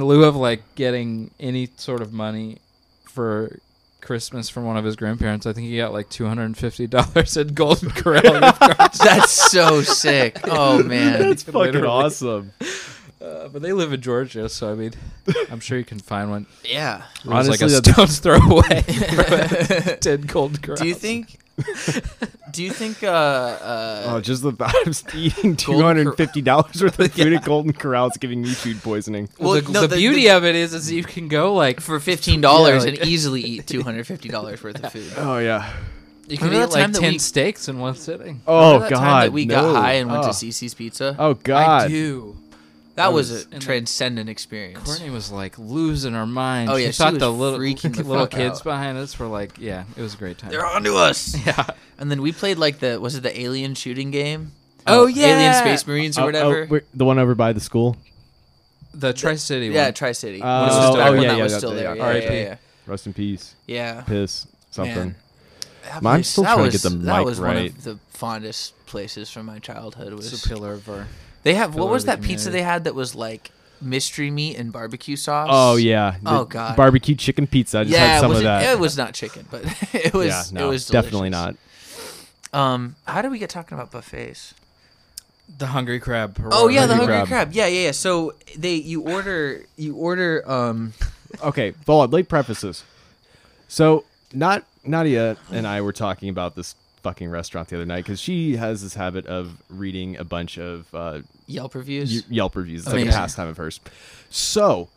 in lieu of like getting any sort of money for Christmas from one of his grandparents, I think he got like two hundred and fifty dollars at Golden Corral gift cards. That's so sick. Oh man. That's fucking Literally. awesome. Uh, but they live in Georgia, so I mean, I'm sure you can find one. Yeah. It was like a stone's throw away. from Ten Golden Corrals. Do you think? Do you think? Uh, uh, Oh, just the thought of eating two hundred and fifty dollars worth of food at Golden Corral is giving me food poisoning. Well, Well, the, no, the the- beauty the- of it is, is you can go like for fifteen dollars Yeah, like- and easily eat two hundred fifty dollars worth of food. Oh yeah. you can Remember eat like ten we- steaks in one sitting. Oh Remember that god. time that we no. got high and went oh. to CiCi's Pizza. Oh god. I do. That I was, was a in the- transcendent experience. Courtney was like losing her mind. Oh, yeah, she she thought was the little freaking the little fuck kids out. behind us were like, yeah, it was a great time. They're onto us. yeah. And then we played like the was it the alien shooting game? Oh, Alien yeah. Alien space Marines or Oh, oh, whatever. we're- the one over by the school. The Tri City yeah, one. Tri City. Oh, Which was oh, still, oh, when yeah, that yeah, was still yeah. there. Yeah, R.I.P. yeah, yeah. Rest in peace. yeah. Piss. Something. Man. I'm still trying to get the That mic was one right. of the fondest places from my childhood. It's Was a pillar of our. They have what was of the that pizza they had that was like mystery meat and barbecue sauce? Oh yeah. The Oh, God. Barbecue chicken pizza. I just yeah, had some it was of that. It was not chicken, but it was. yeah, no, it was definitely not. Um, how did we get talking about buffets? The Hungry Crab. Oh yeah, the Hungry hungry Crab. crab. Yeah, yeah, yeah. So they you order you order um Okay, hold on. Late prefaces. So, not Nadia and I were talking about this fucking restaurant the other night because she has this habit of reading a bunch of uh, Yelp reviews. Y- Yelp reviews. It's like a pastime of hers. So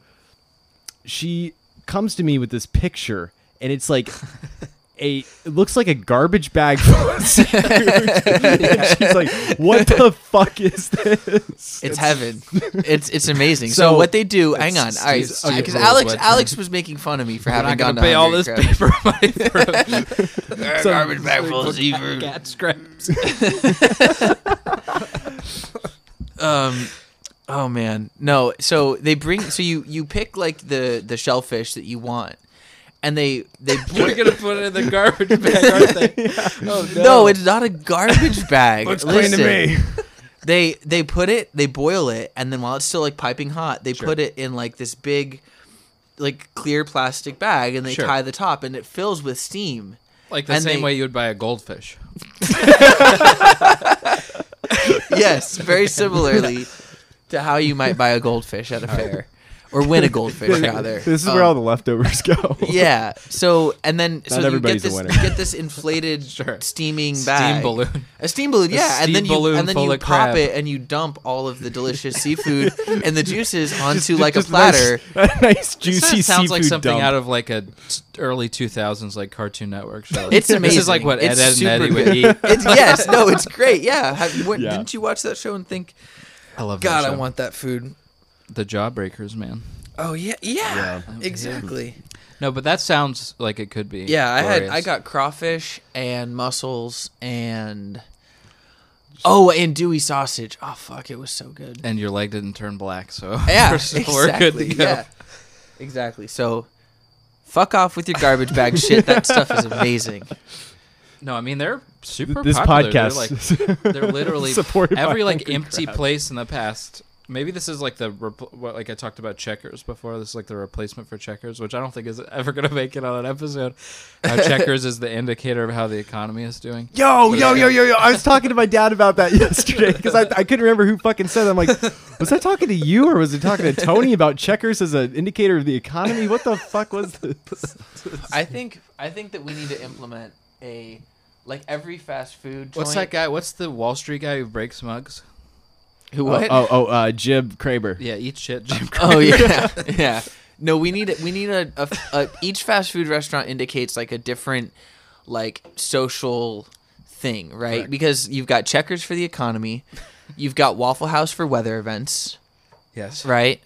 she comes to me with this picture, and it's like a it looks like a garbage bag full of seafood. And she's like, "What the fuck is this?" It's heaven. It's it's amazing. So, So- what they do? Hang on, all right, Steve- Steve because Rolls Alex wet Alex was making fun of me for I'm having not gone gonna to pay all Hungry this Crab. paper money for a So- garbage bag full of seafood. cat scraps. Um, oh man, no. So they bring. So you you pick like the the shellfish that you want, and they they They're gonna put it in the garbage bag, aren't they? Oh no. it's not a garbage bag. Explain to me. They they put it, they boil it, and then while it's still like piping hot, they put it in like this big, like clear plastic bag, and they Sure. tie the top, and it fills with steam. like the And same they- way you would buy a goldfish. Yes, very similarly to how you might buy a goldfish at a fair, or win a goldfish rather. This is Um, where all the leftovers go. yeah. So and then so you get everybody's a this winner. you get this inflated Sure. steaming Steam balloon. A steam balloon, yeah, and steam then you balloon and then you of pop crab. it and you dump all of the delicious seafood and the juices onto Just- like just a platter. Nice, a nice This juicy sounds like something dump. out of like a early 2000s like Cartoon Network show. It's amazing. This is like what It's Ed, Edd n Eddy would eat. It's, yes, no, it's great. Yeah, Have, what, Yeah. didn't you watch that show and think, I love God, that I want that food? The Jawbreakers, man. Oh yeah, yeah, exactly. No, but that sounds like it could be. Yeah, I had I glorious. got crawfish and mussels and oh, andouille sausage. Oh fuck, it was so good. and your leg didn't turn black, so Yeah, we're, exactly. we're good to go. Yeah, exactly. So, fuck off with your garbage bag shit. That stuff is amazing. No, I mean they're super. this popular. podcast. They're, like, they're literally Supported by every like Hungry empty Crab. place in the past. Maybe this is like the repl- what like I talked about checkers before. This is like the replacement for checkers, which I don't think is ever going to make it on an episode. How checkers is the indicator of how the economy is doing. Yo, yo, yo, yo, yo! I was talking to my dad about that yesterday because I, I couldn't remember who fucking said. It. I'm like, was I talking to you or was I talking to Tony about checkers as an indicator of the economy? What the fuck was this? I think I think that we need to implement a like every fast food. What's that guy? What's the Wall Street guy who breaks mugs? Who what? Oh, oh, uh, Jim Cramer. Yeah, eat shit, Jim. Oh yeah, yeah. No, we need we need a, a, a each fast food restaurant indicates like a different like social thing, right? Correct. Because you've got Checkers for the economy, you've got Waffle House for weather events, Yes. right?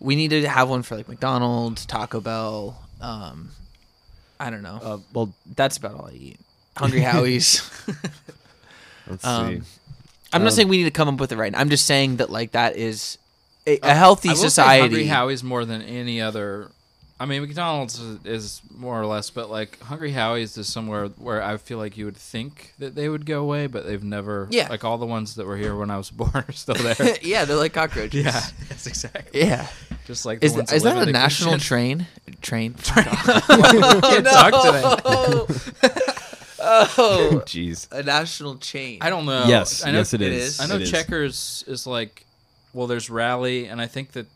We need to have one for like McDonald's, Taco Bell. Um, I don't know. Uh, well, That's about all I eat. Hungry Howie's. let's Um, see. I'm not Um, saying we need to come up with it right. now. I'm just saying that like that is a, a healthy I will say society. Hungry Howie's more than any other I mean, McDonald's is, is more or less, but like Hungry Howie's is somewhere where I feel like you would think that they would go away, but they've never. Yeah. Like all the ones that were here when I was born are still there. yeah, they're like cockroaches. yeah. Yes, exactly. Yeah. Just like the Is, ones th- is live that in a the national kitchen. train? Train. Talk today. Oh, Jeez. a national chain. I don't know. Yes, I know, yes, it it is. is. I know It is. Checkers is like, well, there's Rally, and I think that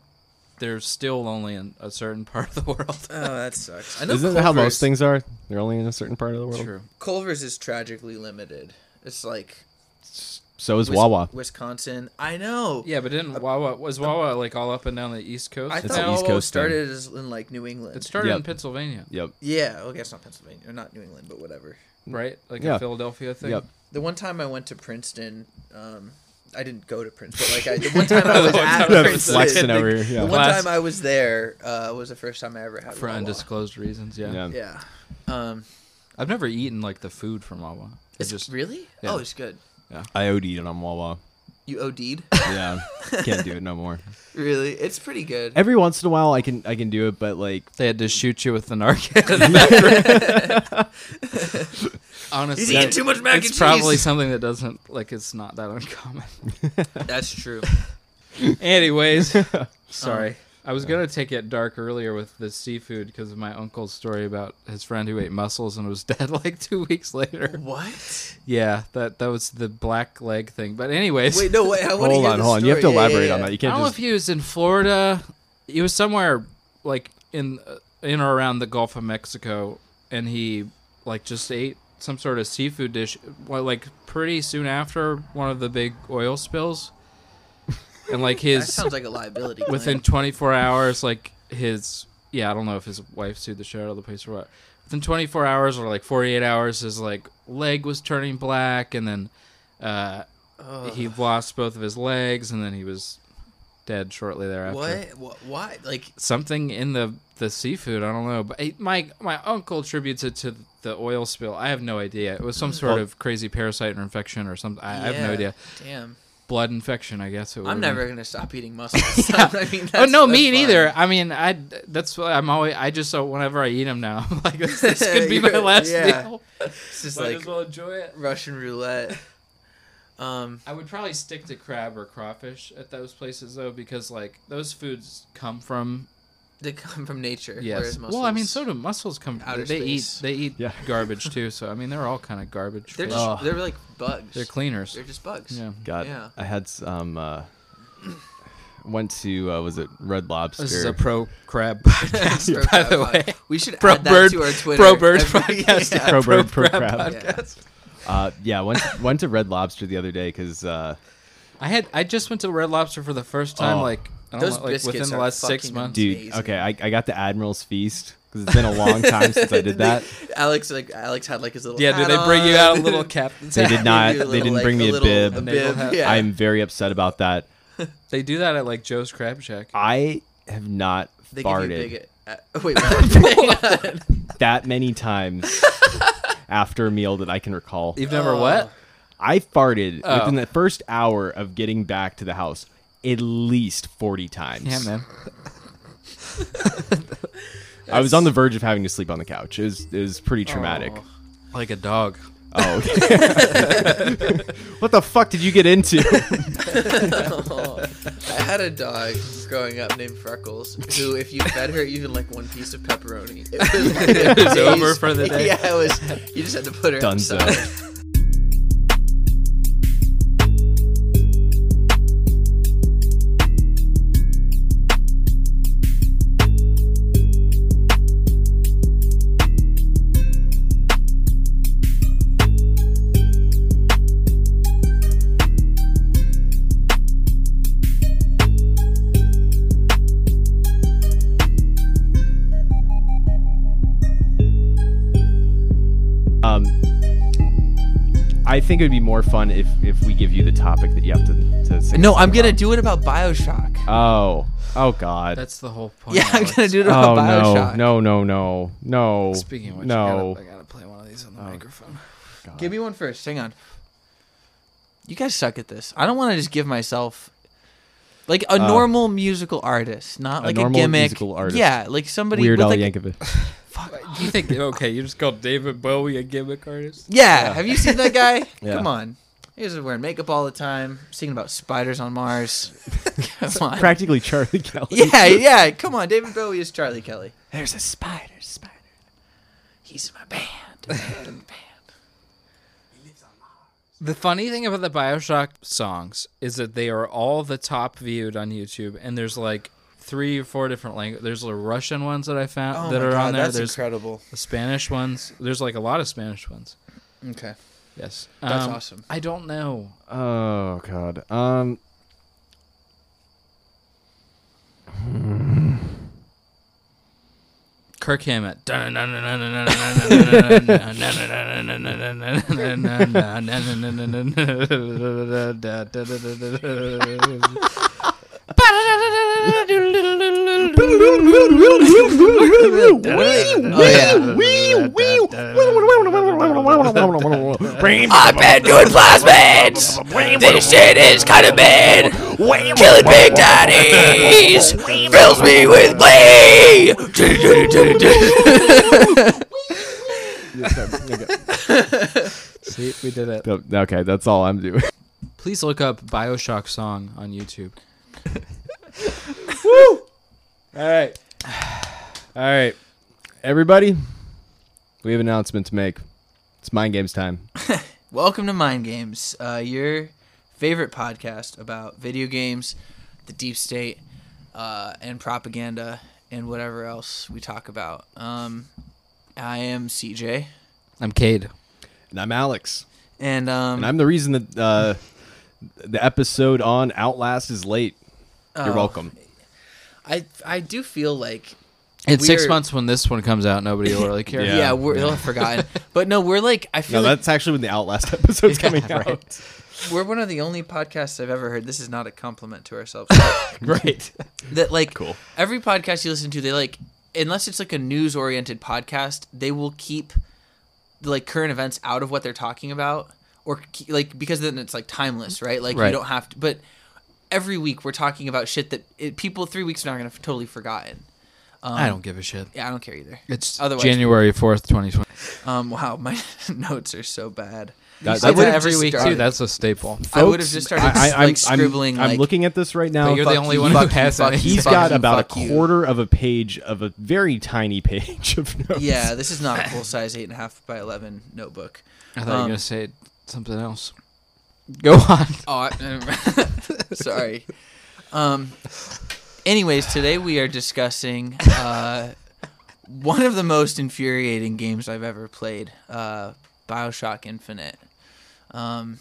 they're still only in a certain part of the world. Oh, that sucks. I know Isn't that how most things are? They're only in a certain part of the world. True. Culver's is tragically limited. It's like So is Wis- Wawa. Wisconsin. I know. Yeah, but didn't uh, Wawa was Wawa like all up and down the East Coast? I It's thought an East Wawa Coast thing. started as in like New England. it started Yep. in Pennsylvania, Yep. yeah, okay, it's not Pennsylvania or not New England, but whatever. Right? Like Yeah. a Philadelphia thing. Yep. The one time I went to Princeton, um, I didn't go to Princeton, but like I, the one time I was at time Princeton, over here. the Yeah. one time I was there uh, was the first time I ever had For Wawa. undisclosed reasons, yeah. Yeah. Yeah. Um, I've never eaten like the food from Wawa. It it's just really? yeah. Oh, it's good. Yeah, I OD'd it on Wawa. You OD'd? Yeah. Can't do it no more. really? It's pretty good. Every once in a while, I can I can do it, but like they had to shoot you with the Narcan. Honestly, He's eating too much mac it's and probably something that doesn't like it's not that uncommon. That's true. Anyways, sorry. I was gonna take it dark earlier with the seafood because of my uncle's story about his friend who ate mussels and was dead like two weeks later. What? Yeah, that that was the black leg thing. But anyways, Wait, no, wait. I want to hold hear on, the hold on. You have to story. Yeah, elaborate yeah, on that. You can't I don't know if he was in Florida. He was somewhere like in uh, in or around the Gulf of Mexico, and he like just ate some sort of seafood dish. Well, like pretty soon after one of the big oil spills, and like his That sounds like a liability. within 24 hours, like his yeah, I don't know if his wife sued the shit out of the place or what. Within 24 hours or like 48 hours, his like leg was turning black, and then uh, Ugh. he lost both of his legs, and then he was dead shortly thereafter. What? What? Why? Like, Something in the the seafood, I don't know. But eh, my my uncle attributes it to the oil spill. I have no idea. It was some sort Well- of crazy parasite or infection or something. I, I have no idea. Damn. Blood infection, I guess. It I'm never been. gonna stop eating mussels. I mean, Oh no, that's me fine. neither. I mean, I that's why I'm always. I just so whenever I eat them now, I'm like this, this could be my last yeah. meal. It's just Might like as well enjoy it. Russian roulette. Um, I would probably stick to crab or crawfish at those places though, because like those foods come from they come from nature. yes. Whereas Well, I mean, so do mussels come. Outer they space. eat they eat Yeah. garbage too. So I mean, they're all kind of garbage. They're fish. just, Oh. they're like bugs. They're cleaners. They're just bugs. yeah. God, Yeah. I had some. Uh, went to uh, was it Red Lobster? This is a pro crab podcast, Pro by crab the pod. way. we should Pro add that bird, to our Twitter. pro bird every- podcast. yeah. Pro bird, pro crab crab. podcast. uh, yeah, went went to Red Lobster the other day because uh, I had I just went to Red Lobster for the first time, Oh. like I don't Those know, like biscuits within the are last six fucking months. dude. Amazing. Okay, I, I got the Admiral's Feast because it's been a long time since I did that. Alex like Alex had like his little. Yeah, did hat they bring you out a little cap? They did not. you They didn't like, bring me a little- bib. A bib. hat. Yeah. I'm very upset about that. They do that at like Joe's Crab Shack. I have not They give you farted big. Uh, wait, what? Hang on. that many times after a meal that I can recall. You've never what? I farted Oh. within the first hour of getting back to the house at least 40 times. Yeah, man. I was on the verge of having to sleep on the couch. It was, it was pretty traumatic. Oh. Like a dog. Oh. okay. what the fuck did you get into? I had a dog growing up named Freckles, who, if you fed her even like one piece of pepperoni, it was, like It was over for the day. Yeah, it was. You just had to put her Dunzo. outside. I think it would be more fun if, if we give you the topic that you have to, to say No, I'm gonna about. do it about Bioshock. Oh. Oh, God. That's the whole point. Yeah, I'm Alex. gonna do it oh, about Bioshock. no. No, no, no. No. Speaking of which, no. I, gotta, I gotta play one of these on the oh, microphone. God. Give me one first. Hang on. You guys suck at this. I don't want to just give myself. like a uh, normal musical artist, not like a, normal gimmick. musical artist. Yeah, like somebody Weird with Al like Yankovic. You think okay? You just called David Bowie a gimmick artist? Yeah, have you seen that guy? Yeah. Come on. He was wearing makeup all the time, singing about spiders on Mars. Come on. Practically Charlie Kelly. Yeah, yeah. Come on. David Bowie is Charlie Kelly. There's a spider, spider. He's in my band. band, band. The funny thing about the Bioshock songs is that they are all the top viewed on YouTube, and there's like three or four different languages. There's the Russian ones that I found that are on there. There's incredible. the Spanish ones. There's like a lot of Spanish ones. Okay. Yes, That's Um, awesome. I don't know. Oh god. Um. Kirk Hammett. I've been doing plasmids. This shit is kind of bad. Killing big daddies fills me with glee. See, we did it. Okay, that's all I'm doing. Please look up Bioshock song on YouTube. All right. All right. Everybody, we have an announcement to make. It's mind games time. Welcome to Mind Games, uh, your favorite podcast about video games, the deep state, uh, and propaganda, and whatever else we talk about. Um, I am CJ, I'm Cade. And I'm Alex. and um, And I'm the reason that uh, the episode on Outlast is late. You're Oh. welcome. I I do feel like In six months when this one comes out, nobody will really care. Yeah. yeah, we're they'll have forgotten, but no, we're like I No, feel like that's actually when the Outlast episode's Yeah, coming out. right. we're one of the only podcasts I've ever heard. This is not a compliment to ourselves. Right. that like Cool. every podcast you listen to they like unless it's like a news oriented podcast they will keep like current events out of what they're talking about or like because then it's like timeless right like Right. you don't have to but every week we're talking about shit that it, people three weeks from now are gonna have totally forgotten um, I don't give a shit. yeah i don't care either It's Otherwise- January fourth, twenty twenty. um wow my notes are so bad That- I that's- would've every week started- too. That's a staple. I would've Folks, just started, I, I, like, scribbling, I'm, like- I'm looking at this right now. But you're the only you, one who has fuck any. you, He's fuck got you, about a fuck you. quarter of a page of a very tiny page of notes. yeah this is not a full size eight and a half by 11 notebook I thought you were Um, gonna say something else. Go on. Oh, I, sorry. Um. Anyways, today we are discussing uh, one of the most infuriating games I've ever played, uh, Bioshock Infinite. Um,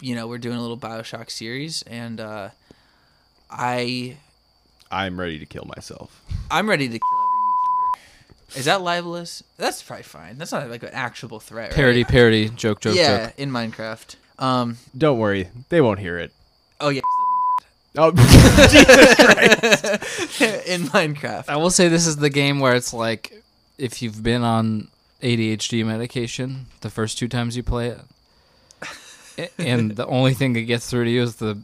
you know, we're doing a little Bioshock series, and uh, I I'm ready to kill myself. I'm ready to kill every YouTuber. Is that libelous? That's probably fine. That's not like an actual threat, right? Parody, parody, joke, joke, yeah, joke. in Minecraft. Um. Don't worry, they won't hear it. Oh yeah. Oh, in Minecraft. I will say this is the game where it's like if you've been on ADHD medication the first two times you play it, a- and the only thing that gets through to you is the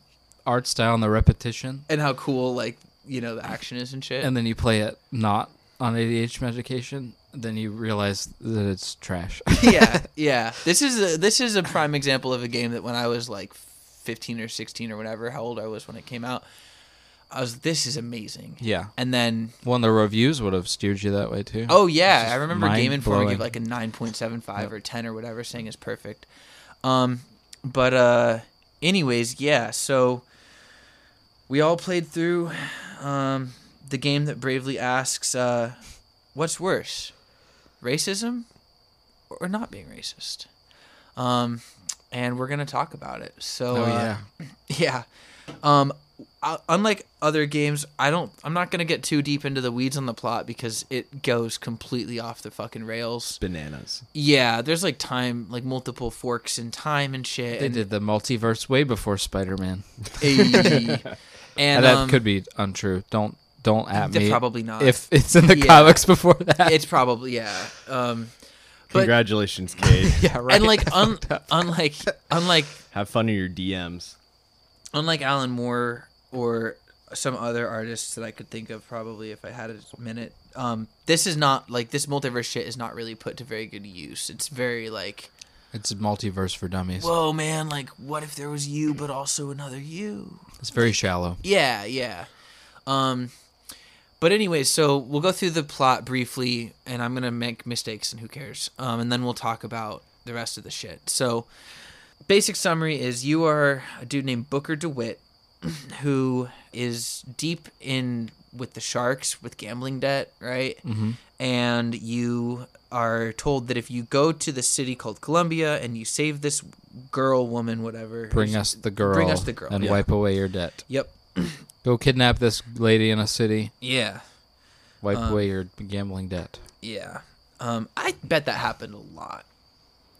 art style and the repetition, and how cool like you know the action is and shit. and then you play it not on ADHD medication, then you realize that it's trash. yeah, yeah. This is a, this is a prime example of a game that when I was like 15 or 16 or whatever, how old I was when it came out, I was this is amazing. yeah. And then One of the reviews would have steered you that way too. oh yeah, I remember Game Informer gave like a 9.75 or 10 or whatever, saying it's perfect. Um, but uh, anyways, yeah. So we all played through um the game that bravely asks, uh, what's worse, racism or not being racist? Um, and we're gonna talk about it. So Oh, uh, yeah. yeah. Um, uh, unlike other games, I don't. I'm not gonna get too deep into the weeds on the plot because it goes completely off the fucking rails. bananas. Yeah, there's like time, like multiple forks in time and shit. They and, did the multiverse way before Spider-Man. And And that um, could be untrue. Don't don't at they're me. probably not. if it's in the Yeah. comics before that. it's probably yeah. Um, But- Congratulations, Cade. yeah, right. and like un, unlike unlike Have fun in your DMs. unlike Alan Moore, or some other artists that I could think of probably if I had a minute. Um, this is not like this multiverse shit is not really put to very good use. It's very like, It's a multiverse for dummies. whoa, man, like what if there was you, but also another you? It's very shallow. Yeah, yeah. Um, but anyways, so we'll go through the plot briefly, and I'm gonna make mistakes, and who cares? Um, and then we'll talk about the rest of the shit. So, basic summary is you are a dude named Booker DeWitt, who is deep in with the sharks with gambling debt, right? Mhm. And you are told that if you go to the city called Columbia and you save this girl, woman, whatever, Bring us the girl. Bring us the girl. And yeah. wipe away your debt. Yep. Go kidnap this lady in a city. Yeah. Wipe Um, away your gambling debt. Yeah. Um, I bet that happened a lot.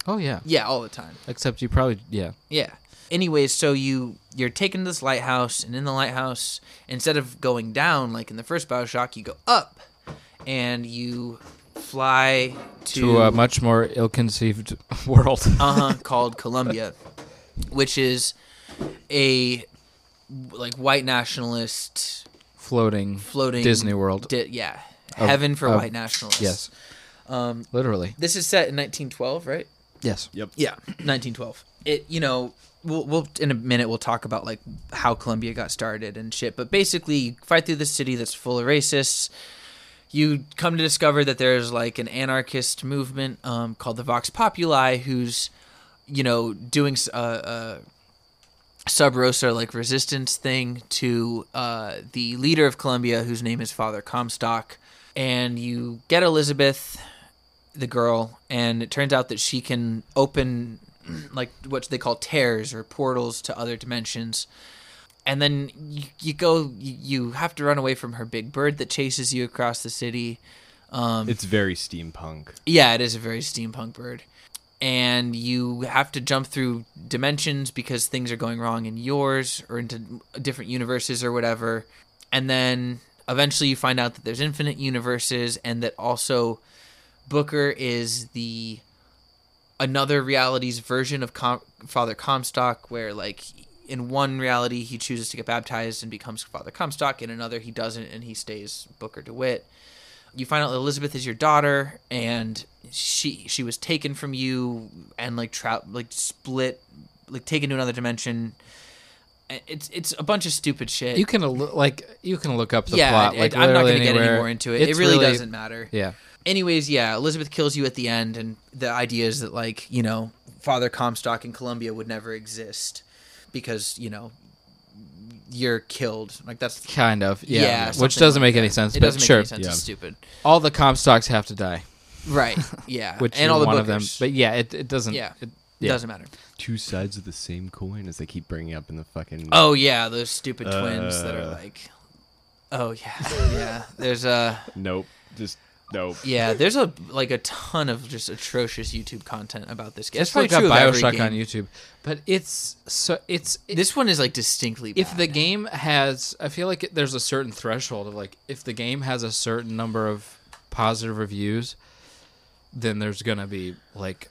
Oh yeah. Yeah, all the time. Except you probably yeah. Yeah. Anyways, so you you're taken to this lighthouse, and in the lighthouse, instead of going down like in the first Bioshock, you go up, and you fly to, To a much more ill-conceived world. uh huh called Columbia, which is a like white nationalist Floating floating Disney World. Di- yeah, Of- heaven for of- white nationalists. yes. Um, Literally. this is set in 1912, right? Yes. Yep. Yeah, 1912. It you know we'll we'll in a minute we'll talk about like how Columbia got started and shit. But basically, you fight through the city that's full of racists. You come to discover that there's like an anarchist movement um, called the Vox Populi, who's you know doing uh, uh, sub rosa like resistance thing to uh, the leader of Columbia, whose name is Father Comstock. And you get Elizabeth, the girl, and it turns out that she can open like what they call tears or portals to other dimensions. And then you, you go, you, you have to run away from her big bird that chases you across the city. Um, It's very steampunk. yeah, it is a very steampunk bird. And you have to jump through dimensions because things are going wrong in yours or into different universes or whatever. And then eventually you find out that there's infinite universes and that also Booker is the another reality's version of Com- Father Comstock where like in one reality he chooses to get baptized and becomes Father Comstock in another he doesn't and he stays Booker DeWitt you find out Elizabeth is your daughter, and she she was taken from you and like tra- like split, like taken to another dimension. It's it's a bunch of stupid shit. You can like you can look up the yeah, plot. it- Like I'm not going to get any more into it. It It's really, doesn't matter. Yeah. Anyways, yeah, Elizabeth kills you at the end, and the idea is that like you know Father Comstock in Columbia would never exist because you know you're killed. Like that's Kind of. Yeah. yeah, Which doesn't like make any sense. It but doesn't make sure. any sense. Yeah. It's stupid. All the Comstocks have to die. Right. Yeah. Which and all the one of them. bookers. But yeah, it, it doesn't. Yeah. It, It yeah. doesn't matter. Two sides of the same coin, as they keep bringing up in the fucking. Oh yeah, those stupid twins that are Uh. like. Oh yeah, yeah. There's a Nope. Just nope. yeah. There's a like a ton of just atrocious YouTube content about this game. It's Just probably true of every Bioshock game. on YouTube. But it's so it's it- This one is like distinctly. if bad. the game has i feel like it, there's a certain threshold of like if the game has a certain number of positive reviews then there's gonna be like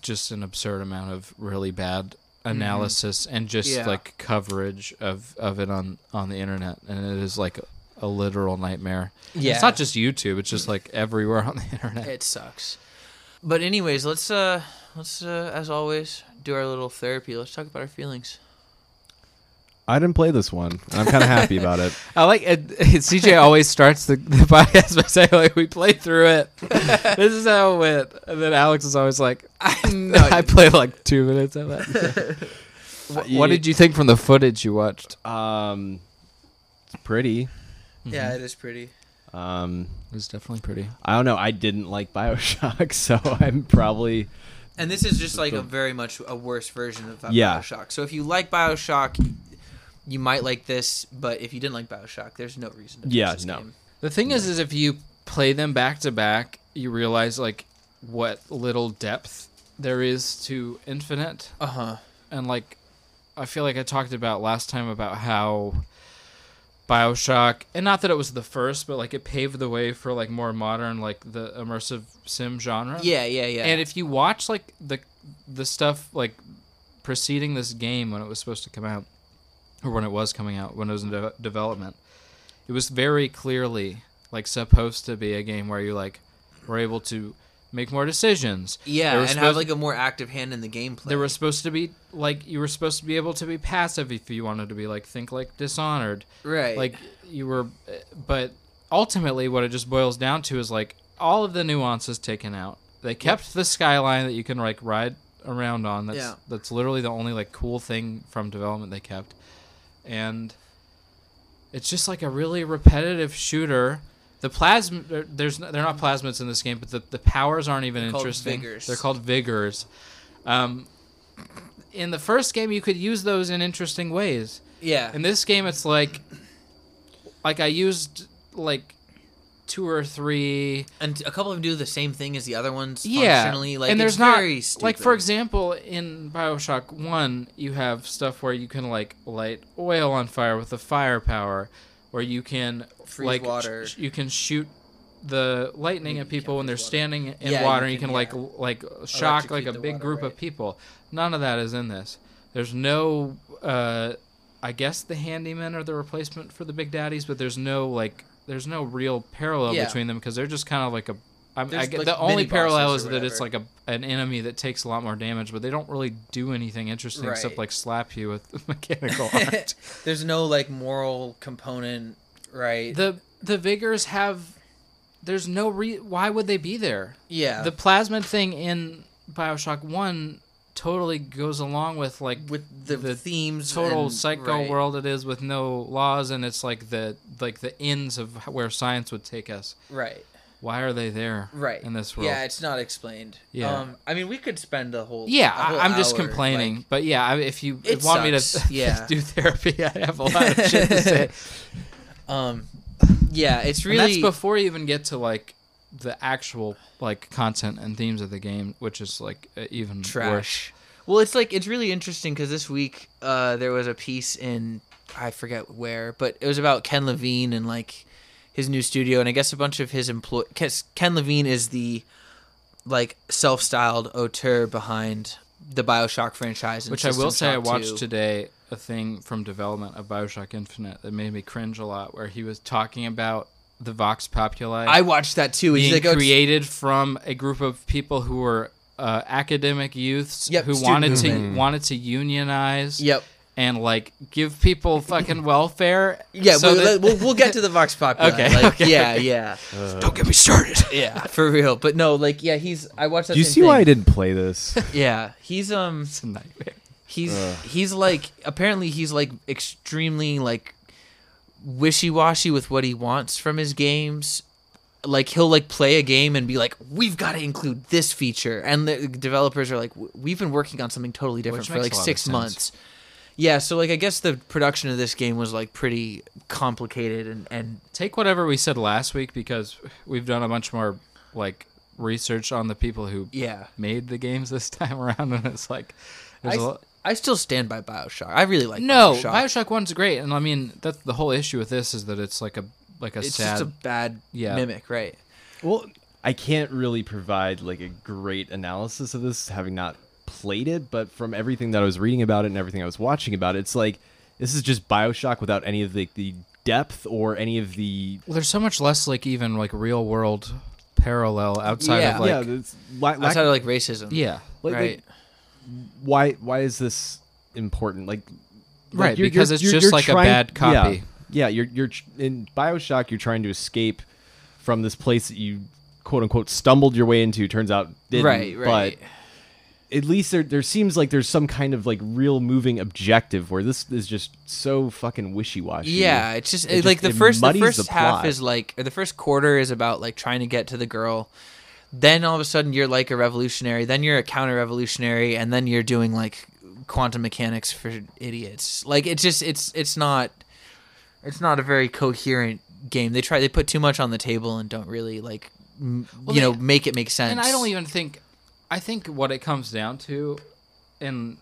just an absurd amount of really bad mm-hmm. analysis and just Yeah. like coverage of of it on on the internet and it is like a, a literal nightmare Yeah. it's not just youtube it's just like everywhere on the internet it sucks. But anyways, let's uh let's uh as always do our little therapy. Let's talk about our feelings. I didn't play this one. and I'm kind of happy about it. I like it. CJ always starts the, the podcast by saying like we played through it. this is how it went, and then Alex is always like, I know. I played like two minutes of that. what, what did you think from the footage you watched? Um, it's pretty. Yeah, it is pretty. Um, It was definitely pretty. I don't know. I didn't like Bioshock, so I'm probably And this is just like a very much a worse version of Yeah. Bioshock. So if you like Bioshock, you might like this. But if you didn't like Bioshock, there's no reason to. Yeah, this no. Game. The thing is, is if you play them back to back, you realize like what little depth there is to Infinite. Uh huh. and like I feel like I talked about last time about how BioShock and not that it was the first, but like it paved the way for like more modern like the immersive sim genre. Yeah, yeah, yeah. And if you watch like the the stuff like preceding this game when it was supposed to come out, or when it was coming out, when it was in de- development, it was very clearly like supposed to be a game where you like were able to make more decisions. Yeah, and have like a more active hand in the gameplay. They were supposed to be like you were supposed to be able to be passive if you wanted to be like think like Dishonored. right, Like you were, but ultimately, what it just boils down to is like all of the nuances taken out. They kept the skyline that you can like ride around on. That's Yeah. that's literally the only like cool thing from development they kept, and it's just like a really repetitive shooter. The plasma, there's they're not plasmids in this game, but the, the powers aren't even They're interesting. vigors. They're called vigors. Um, in the first game, you could use those in interesting ways. yeah, In this game, it's like, like I used like two or three. and a couple of them do the same thing as the other ones. Yeah, functionally. like and there's not like for example in Bioshock One, you have stuff where you can like light oil on fire with the firepower, or you can Freeze like water. sh- you can shoot the lightning at people when they're standing in Yeah, water. you and you can, can like like shock like a big water, group right. of people. None of that is in this. There's no. Uh, I guess the handymen are the replacement for the big daddies, but there's no like there's no real parallel Yeah. between them because they're just kind of like a. I'm, I like, the only parallel is that it's like a an enemy that takes a lot more damage, but they don't really do anything interesting except like slap you with mechanical art. there's no like moral component, right? the the vigors have. There's no re. Why would they be there? yeah, The plasmid thing in Bioshock One totally goes along with like with the, the themes, total and- psycho right. world it is with no laws and it's like the like the ends of where science would take us right? why are they there Right. in this world Yeah, it's not explained. Yeah. Um, I mean, we could spend a whole. yeah a whole i'm just hour, complaining like- but yeah if you want me to yeah. do therapy i have a lot of shit to say um, yeah, it's and really that's before you even get to like the actual like content and themes of the game which is like even worse trash. Well, it's like it's really interesting because this week uh, there was a piece in I forget where, but it was about Ken Levine and like his new studio, and I guess a bunch of his employ. Ken Levine is the like self-styled auteur behind the Bioshock franchise, and Which I will say, I watched 2. today a thing from development of Bioshock Infinite that made me cringe a lot, where he was talking about the Vox Populi I watched that too. He's being like, oh, created from a group of people who were uh, academic youths Yep, who student wanted to movement. wanted to unionize Yep. and like give people fucking welfare. Yeah, so we'll, that- we'll, we'll get to the Vox Populi. Okay, like, okay, yeah, okay. yeah, Don't get me started. yeah, for real. But no, like, yeah, he's. I watched that. Do you same see thing. why I didn't play this? Yeah, he's um, It's a nightmare. He's he's like apparently he's like extremely like wishy-washy with what he wants from his games. Like he'll like play a game and be like we've got to include this feature. And the developers are like we've been working on something totally different Which for like a lot of 6 months. Yeah so like i guess the production of this game was like pretty complicated and and Take whatever we said last week because we've done a bunch more like research on the people who yeah. made the games this time around, and it's like there's I, a lot. I still stand by bioshock i really like Bioshock. No, bioshock, Bioshock One's great, and I mean that's the whole issue with this is that it's like a like a it's sad. just a bad Yeah. mimic right Well, I can't really provide like a great analysis of this, having not played it. But from everything that I was reading about it and everything I was watching about it, it's like this is just Bioshock without any of the, the depth or any of the well, there's so much less like even like real world parallel outside Yeah. of like yeah. It's, la- lack- outside of like racism yeah. like, right like, why why is this important? Like, like, Right, you're- because you're- it's you're- just like a bad copy. Yeah, yeah, you're you're in Bioshock. You're trying to escape from this place that you quote unquote stumbled your way into. Turns out didn't. right right But at least there there seems like there's some kind of like real moving objective where this is just so fucking wishy washy. Yeah, it's just, It just- like the first the first the half is like or the first quarter is about like trying to get to the girl. Then all of a sudden you're like a revolutionary, then you're a counter revolutionary, and then you're doing like quantum mechanics for idiots. Like it's just it's it's not it's not a very coherent game. They try they put too much on the table and don't really like m- Well, you know make it make sense. And I don't even think I think what it comes down to and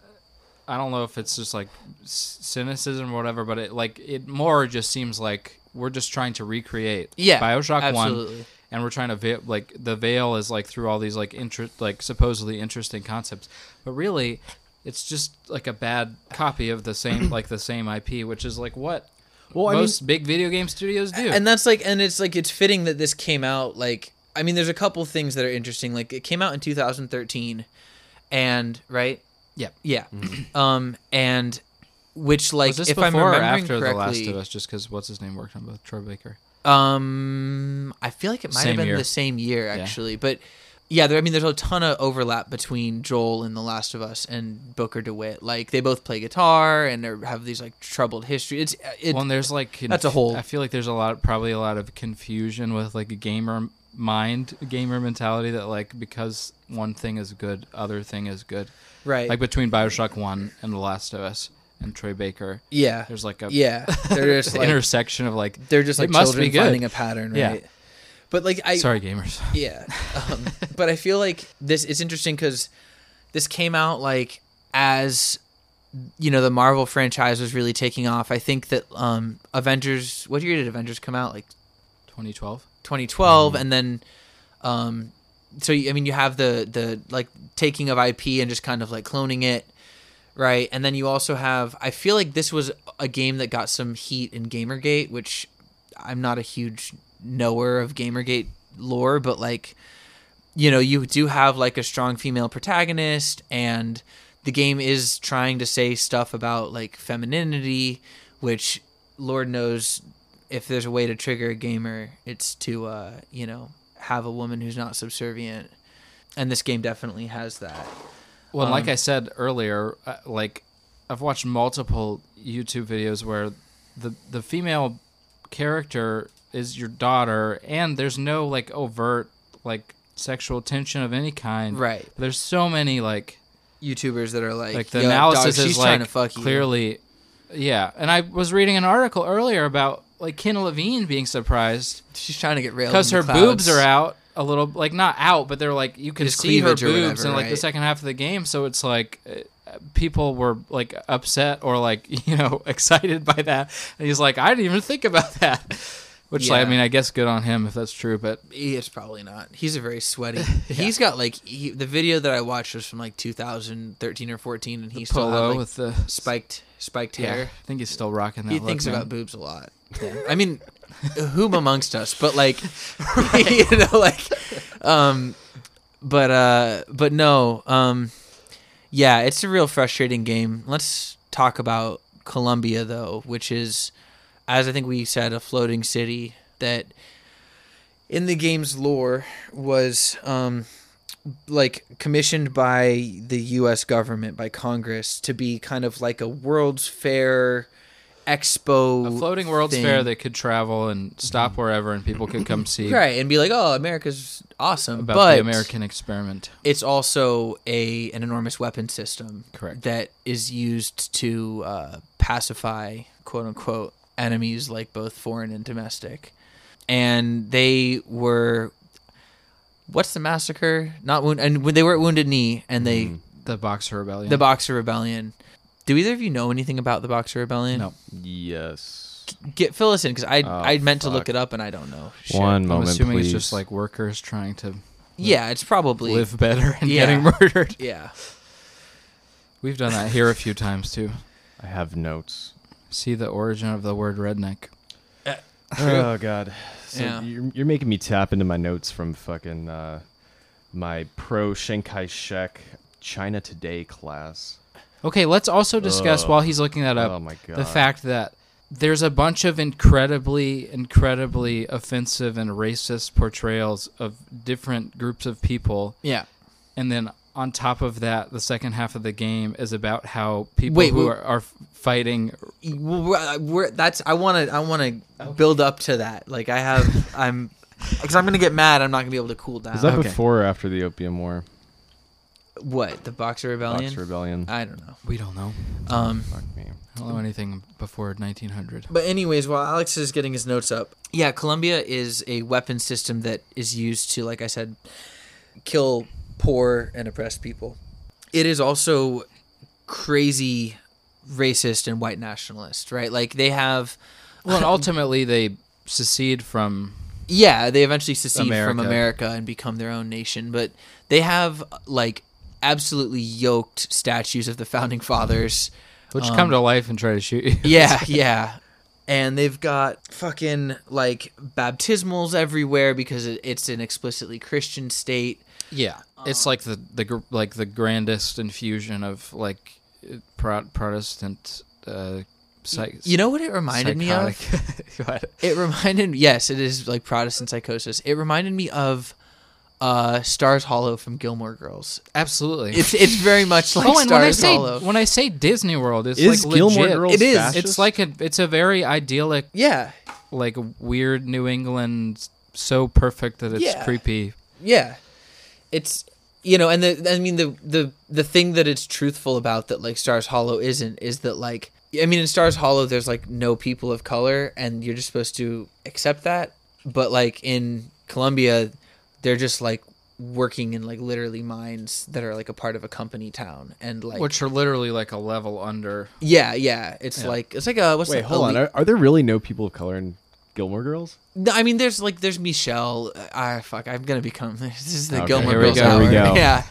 I don't know if it's just like cynicism or whatever, but it like it more just seems like we're just trying to recreate Yeah, Bioshock absolutely. One, and we're trying to veil, like the veil is like through all these like inter- like supposedly interesting concepts, but really it's just like a bad copy of the same like the same IP, which is like what Well, I mean, most big video game studios do. and that's like and it's like it's fitting that this came out like i mean there's a couple things that are interesting like it came out in 2013 and right Yep. yeah um and which like was this if before i'm or remembering after correctly the Last of Us? Just because what's his name worked on both Troy Baker. Um i feel like it might Same have been year. the same year actually. But yeah there, i mean there's a ton of overlap between joel in the last of us and booker dewitt. Like they both play guitar and they have these like troubled history. It's it, well, and there's like conf- that's a whole- I feel like there's a lot, probably a lot of confusion with like a gamer mind, gamer mentality that like because one thing is good, other thing is good. right. Like between Bioshock One and The Last of Us and Troy Baker, yeah there's like a yeah they're just like intersection of like they're just like must children be finding a pattern, Yeah. right? But like I, sorry gamers. yeah, um, but I feel like this it's interesting because this came out like as you know the Marvel franchise was really taking off. I think that um Avengers. What year did Avengers come out? Like 2012. 2012, and then um so I mean you have the the like taking of IP and just kind of like cloning it. Right, and then you also have. I feel like this was a game that got some heat in GamerGate, which I'm not a huge knower of GamerGate lore, but like, you know, you do have like a strong female protagonist, and the game is trying to say stuff about like femininity, which Lord knows if there's a way to trigger a gamer, it's to uh, you know have a woman who's not subservient, and this game definitely has that. Well, like Um, I said earlier, uh, like I've watched multiple YouTube videos where the the female character is your daughter, and there's no like overt like sexual tension of any kind. Right. There's so many like YouTubers that are like, like the analysis dog, is she's like trying to fuck you. clearly, yeah. And I was reading an article earlier about like Ken Levine being surprised She's trying to get railed because her boobs are out a little like not out but they're like you can Just see her boobs whatever, in like the second half of the game so it's like uh, people were like upset or like you know excited by that and he's like i didn't even think about that which like, i mean i guess good on him if that's true but It's probably not. He's a very sweaty. He's got like he, the video that I watched was from like 2013 or 14, and he's still had polo like with the spiked spiked yeah hair. i think he's still rocking that He look, thinks man. about boobs a lot. I mean, whom amongst us? But like, you know, like, um, but uh, but no, um, yeah, it's a real frustrating game. Let's talk about Columbia though, which is, as I think we said, a floating city that, in the game's lore, was um, like commissioned by the U.S. government by Congress to be kind of like a World's Fair expo a floating world's thing. fair that could travel and stop wherever and people could come see right and be like oh america's awesome about but the american experiment. it's also a an enormous weapon system Correct. that is used to uh, pacify quote unquote enemies like both foreign and domestic. And they were what's the massacre? Not wound and when they were at wounded knee and they the boxer rebellion. The boxer rebellion do either of you know anything about the boxer rebellion no Yes. get fill us in because i Oh, i meant to look fuck. it up and i don't know Shit. One i'm moment, assuming please. it's just like workers trying to yeah it's probably live better and Yeah. getting murdered yeah we've done that here a few times too I have notes. see the origin of the word redneck Oh God. So Yeah. you're, you're making me tap into my notes from fucking uh, my pro Chiang Kai-shek China Today class. Okay, let's also discuss Ugh. while he's looking that up oh my God. the fact that there's a bunch of incredibly, incredibly offensive and racist portrayals of different groups of people, yeah and then on top of that, the second half of the game is about how people Wait, who wait. are, are fighting. We're, uh, we're, that's I want to I want to build up to that. Like I have I'm because I'm gonna get mad. I'm not gonna be able to cool down. Is that Okay. before or after the Opium War? What the Boxer Rebellion? Boxer Rebellion. I don't know. We don't know. Um, Fuck me. I don't know anything before 1900. but anyways, while Alex is getting his notes up, yeah, Columbia is a weapon system that is used to, like I said, kill poor and oppressed people. It is also crazy racist and white nationalist, right? Like they have Well, and ultimately they secede from. Yeah, they eventually secede from America. America and become their own nation, but they have like absolutely yoked statues of the founding fathers. Which Um, come to life and try to shoot you. Yeah, yeah. And they've got fucking like baptismals everywhere because it's an explicitly Christian state. Yeah, it's like the the like the grandest infusion of like Pro- Protestant. Uh, psych- You know what it reminded me of? It reminded me yes, it is like Protestant psychosis. It reminded me of uh Stars Hollow from Gilmore Girls. Absolutely. It's it's very much like oh, and when I Stars say Hollow. when I say Disney World, it's Is like Gilmore legit. Girls It is. fascist? It's like a it's a very idyllic, yeah, like weird New England, so perfect that it's Yeah. creepy. yeah. It's you know, and the I mean the the the thing that it's truthful about that like Stars Hollow isn't is that like I mean in Stars Hollow there's like no people of color and you're just supposed to accept that, but like in Columbia they're just like working in like literally mines that are like a part of a company town and like which are literally like a level under. yeah yeah it's Yeah. like it's like a what's Wait, the hold on. elite- Are, are there really no people of color in Gilmore Girls? No, I mean, there's like there's Michelle. Ah, fuck, I'm gonna become. This is the Okay, Gilmore here we Girls go. hour. Here we go. Yeah,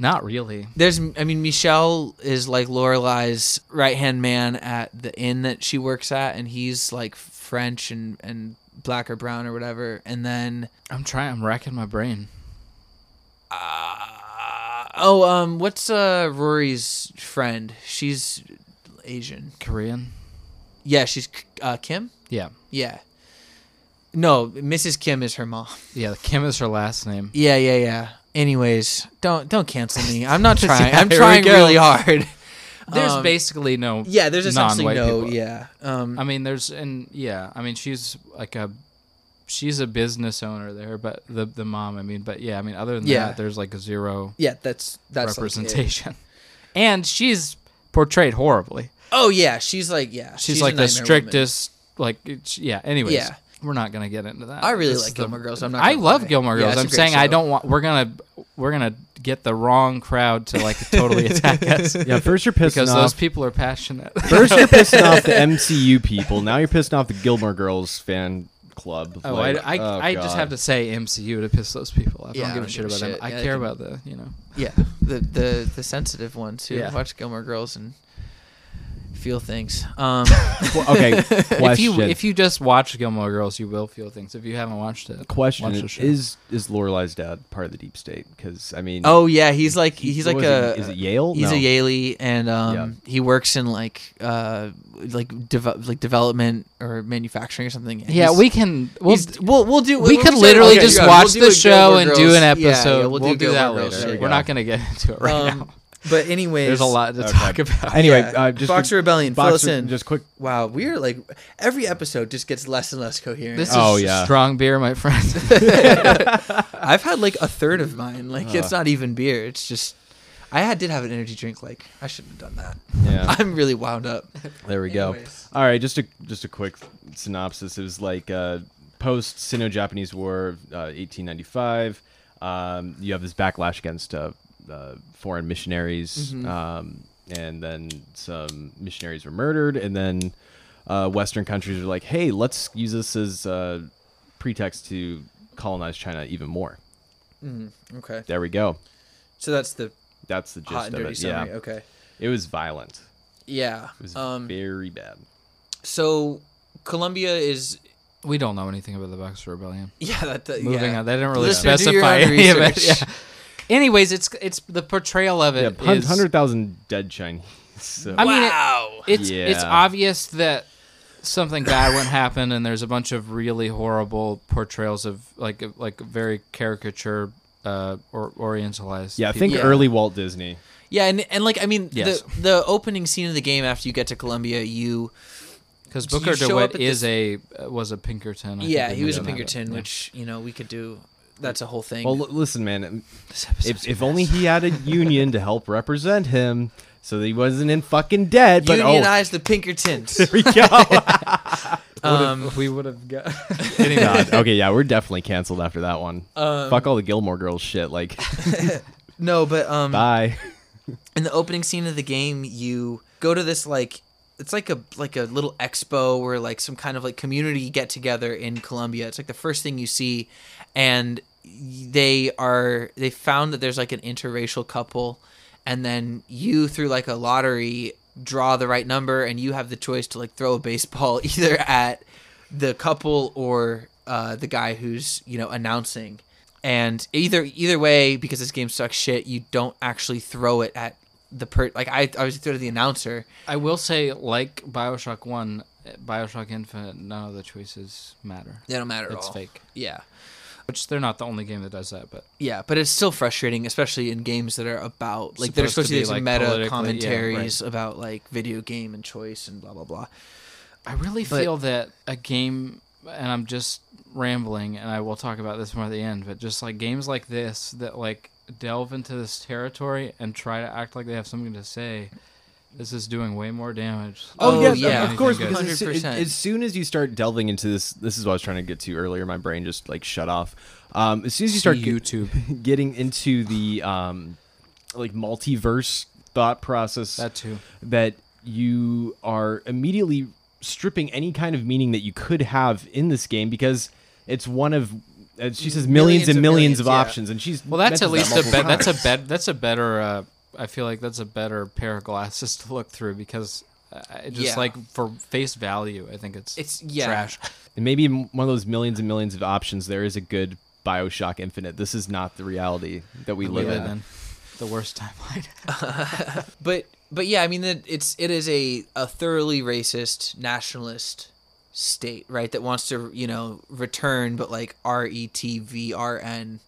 Not really. there's. I mean, Michelle is like Lorelai's right hand man at the inn that she works at, and he's like French and and black or brown or whatever. And then, I'm trying. I'm racking my brain. uh, oh, um, what's uh Rory's friend? She's Asian. Korean. Yeah, she's uh, Kim. Yeah. Yeah. No, Mrs. Kim is her mom. Yeah. Kim is her last name. Yeah, yeah, yeah. Anyways, don't don't cancel me. I'm not trying. Yeah, I'm trying really hard. There's Um, basically no. Yeah, there's essentially no. people. Yeah. Um, I mean, there's and yeah. I mean, she's like a. She's a business owner there, but the the mom. I mean, but yeah. I mean, other than Yeah. that, there's like a zero yeah, that's that's like representation, and she's portrayed horribly. oh yeah, she's like yeah. She's, a like the nightmare woman. strictest. Like yeah. Anyways, Yeah. We're not gonna get into that. I really This like is the- Gilmore Girls. I'm not. I love lie. Gilmore Girls. it's a I'm great saying I don't want. We're gonna we're gonna get the wrong crowd to like totally attack us. Yeah, first you're pissing because off. those people are passionate. First you're pissing off the MCU people. Now you're pissing off the Gilmore Girls fan club. Oh, Like, I, I, oh, I just have to say MCU to piss those people off. I don't give a shit about them. I Yeah, care they about the, you know. Yeah, the the the sensitive ones who Yeah. watch Gilmore Girls and feel things. Um, Well, okay, question. If you if you just watch Gilmore Girls, you will feel things. If you haven't watched it, question watch the show. is is Lorelai's dad part of the deep state? Because I mean, oh yeah, he's like he- he's like a it? is it Yale? He's No. a Yaley, and um, he works in like uh, like deve- like development or manufacturing or something. yeah, He's- we can. We'll, we'll we'll do. we we'll could literally okay, just yeah, watch we'll the show Gilmore and do an episode. Yeah, we'll we'll, do, that Gilmore Girls. later. There we We're not gonna get into it right Um, now. But anyways, There's a lot to okay. talk about. Anyway, Yeah. uh, just Boxer Rebellion. Fill us in. Just quick. Wow, we're like every episode just gets less and less coherent. This Oh, is yeah. strong beer, my friend. I've had like a third of mine. Like it's Uh. not even beer. It's just I had did have an energy drink. Like I shouldn't have done that. Yeah, I'm really wound up. there we go. All right, just a just a quick synopsis. It was like uh, post Sino-Japanese War, uh, 1895. Um, you have this backlash against uh, uh, foreign missionaries, Mhm. um, and then some missionaries were murdered, and then uh, Western countries are like, "Hey, let's use this as uh, pretext to colonize China even more." Mm, okay, There we go. so that's the That's the gist hot and of it. summary. Yeah, Okay, it was violent. yeah. It was Um, very bad. so Columbia is we don't know anything about the Boxer Rebellion. yeah. That, that Moving yeah. on, they didn't really Listener, specify own any of it. Yeah. Anyways, it's it's the portrayal of it. hun- is- hundred thousand dead Chinese. So. I mean, it- wow. it's it's Yeah. obvious that something bad wouldn't happen, and there's a bunch of really horrible portrayals of like like very caricature uh, or orientalized. yeah, people. think Yeah. early Walt Disney. yeah, and and like I mean Yes. the the opening scene of the game after you get to Columbia, you because you Booker show up DeWitt at is this- a uh, was a Pinkerton. I think yeah they he was a mentioned that, Pinkerton, yeah. which you know we could do. That's a whole thing. Well, l- listen, man. If, if only he had a union to help represent him, so that he wasn't in fucking dead. But oh, Unionize the Pinkertons. there we go. um, we would have got. God. Okay, yeah, we're definitely canceled after that one. um, Fuck all the Gilmore Girls shit. Like, no, but um, bye. in the opening scene of the game, you go to this like it's like a like a little expo or like some kind of like community get together in Columbia. It's like the first thing you see, and they are they found that there's like an interracial couple and then you through like a lottery draw the right number and you have the choice to like throw a baseball either at the couple or uh, the guy who's you know announcing and either either way because this game sucks shit you don't actually throw it at the per like i i was throw to the announcer I will say, like Bioshock One, Bioshock Infinite, none of the choices matter. they don't matter at It's all fake. yeah Which they're not the only game that does that, but Yeah, but it's still frustrating, especially in games that are about like they're Supposed supposed to to be be, like meta politically- yeah, commentaries about like video game and choice and blah blah blah. I really But- feel that a game, and I'm just rambling, and I will talk about this more at the end, but just like games like this that like delve into this territory and try to act like they have something to say, this is doing way more damage. Oh, than yeah, yeah, of course. Because as, 100%. as soon as you start delving into this, this is what I was trying to get to earlier. My brain just like shut off. Um, as soon as you start See get- YouTube. getting into the um, like multiverse thought process, that too. that you are immediately stripping any kind of meaning that you could have in this game because it's one of uh, she says millions, Millions and of millions, millions, of yeah. options and she's Well, that's at least that a multiple bet. That's a times. That's a better. Uh, I feel like that's a better pair of glasses to look through because uh, it just Yeah. like for face value, I think it's It's yeah, trash. and maybe in one of those millions and millions of options there is a good bioshock infinite this is not the reality that we live live in in the worst timeline. but but yeah, I mean it, it's it is a a thoroughly racist nationalist state, right? That wants to you know return, but like R E T V R N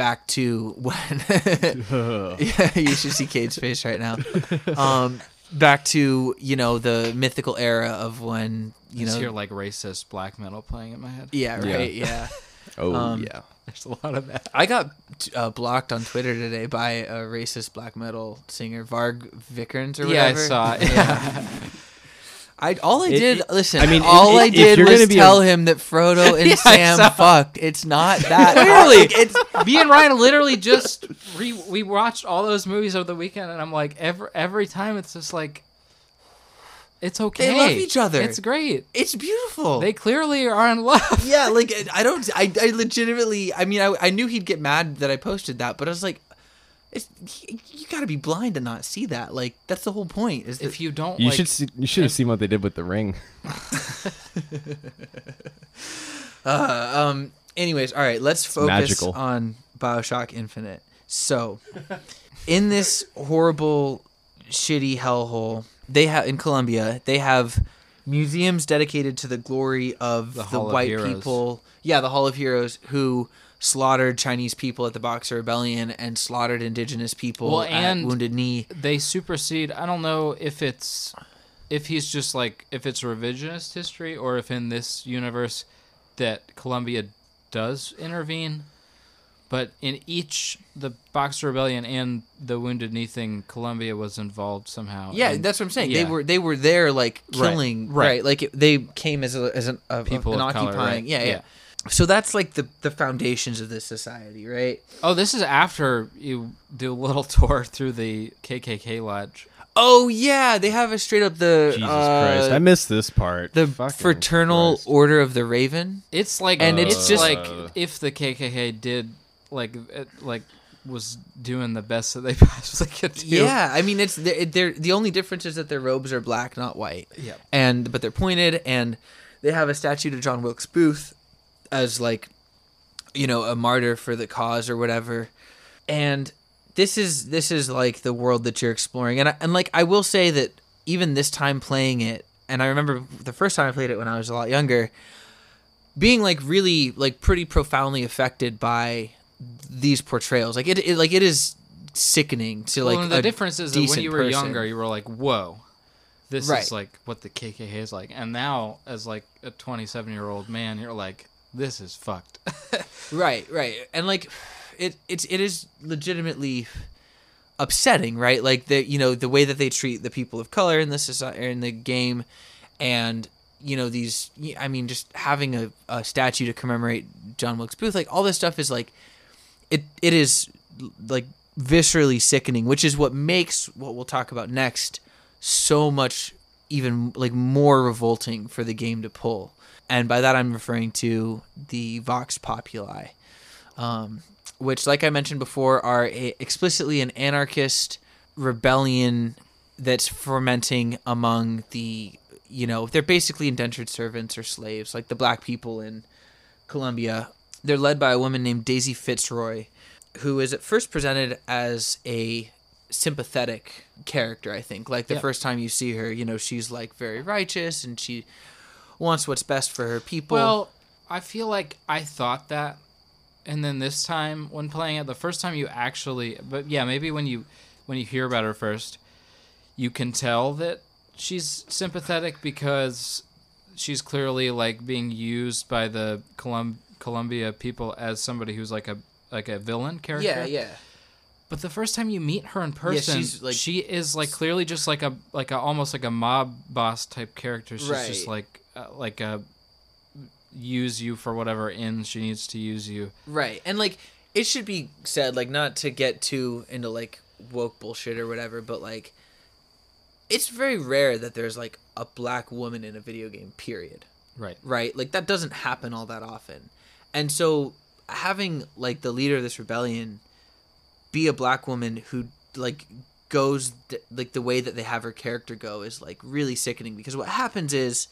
back to when yeah, you should see Cade's face right now. Um, back to you know the mythical era of when you You know just hear like racist black metal playing in my head. yeah Yeah. right yeah. oh Um, yeah There's a lot of that. I got uh, blocked on Twitter today by a racist black metal singer, Varg Vikernes or whatever. Yeah, I saw it. Yeah. I all I It- did. it- listen, I mean, all if- I did was tell a- him that Frodo and Yeah, Sam fucked. It's not that Clearly. it's Me and Ryan literally just re- we watched all those movies over the weekend, and I'm like, every every time it's just like, it's okay. They love each other. It's great. it's beautiful. They clearly are in love. yeah, like I don't. I, I legitimately. I mean, I, I knew he'd get mad that I posted that, but I was like, it's, you got to be blind to not see that. Like that's the whole point. Is that, If you don't, you like, should see, you should have seen what they did with the ring Uh, um. Anyways, all right. Let's focus magical. on Bioshock Infinite. So, in this horrible, shitty hellhole, they have in Columbia. They have museums dedicated to the glory of The the, Hall of white Heroes. people. Yeah, the Hall of Heroes who slaughtered Chinese people at the Boxer Rebellion and slaughtered indigenous people Well, at and- Wounded Knee. they supersede. I don't know if it's if he's just like if it's revisionist history or if in this universe that Columbia does intervene. But in each the Boxer Rebellion and the Wounded Knee thing, Columbia was involved somehow. Yeah, and that's what I'm saying. They were they were there like killing right. right, like it, they came as a, as an, a, People an of color, occupying. right, Yeah, yeah, yeah. So that's like the the foundations of this society, right? Oh, this is after you do a little tour through the KKK lodge. Oh yeah, they have a straight up the jesus uh, christ i missed this part the Fucking fraternal Christ. order of the Raven. It's like And it's it's just just- like if the KKK did like it, like was doing the best that they possibly could do. Yeah, I mean it's they're, they're the only difference is that their robes are black, not white. Yeah. and but they're pointed, and they have a statue to John Wilkes Booth as like you know a martyr for the cause or whatever. And this is this is like the world that you're exploring, and I, and like I will say that even this time playing it, and I remember the first time I played it when I was a lot younger, being like really like pretty profoundly affected by these portrayals. Like it, it like it is sickening to Well, like the difference is that when you were person. younger, you were like, "Whoa, this Right. is like what the KKK is like," and now as like a 27 year old man, you're like, "This is fucked." Right, right. And like it it's it is legitimately upsetting, right? Like the you know, the way that they treat the people of color in the society in the game and you know these I mean just having a, a statue to commemorate John Wilkes Booth like all this stuff is like it it is like viscerally sickening, which is what makes what we'll talk about next so much even like more revolting for the game to pull. And by that I'm referring to the Vox Populi. um, which, like I mentioned before, are a, explicitly an anarchist rebellion that's fermenting among the, you know, they're basically indentured servants or slaves, like the black people in Columbia. They're led by a woman named Daisy Fitzroy, who is at first presented as a sympathetic character, I think. Like the Yep. first time you see her, you know, she's like very righteous and she wants what's best for her people. Well, I feel like I thought that, and then this time when playing it, the first time you actually, but yeah, maybe when you when you hear about her first, you can tell that she's sympathetic because she's clearly like being used by the Colum- Columbia people as somebody who's like a like a villain character. yeah, yeah. But the first time you meet her in person, she's, like- she is like clearly just like a like a almost like a mob boss type character. She's just like uh, like a use you for whatever ends she needs to use you. Right. And like it should be said like not to get too into like woke bullshit or whatever, but like it's very rare that there's like a black woman in a video game period. Right. Right? Like that doesn't happen all that often. And so having like the leader of this rebellion be a black woman who like goes th- like the way that they have her character go is like really sickening because what happens is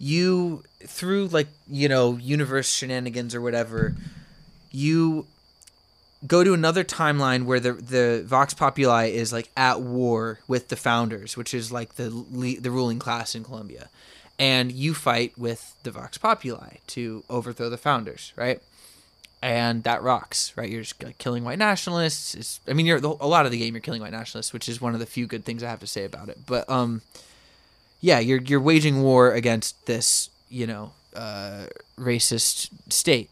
you through like you know universe shenanigans or whatever you go to another timeline where the the vox populi is like at war with the founders which is like the the ruling class in Columbia. And you fight with the vox populi to overthrow the founders right? And that rocks right? You're just killing white nationalists. It's, i mean you're a lot of the game you're killing white nationalists which is one of the few good things i have to say about it. But um yeah, you're you're waging war against this, you know, uh, racist state,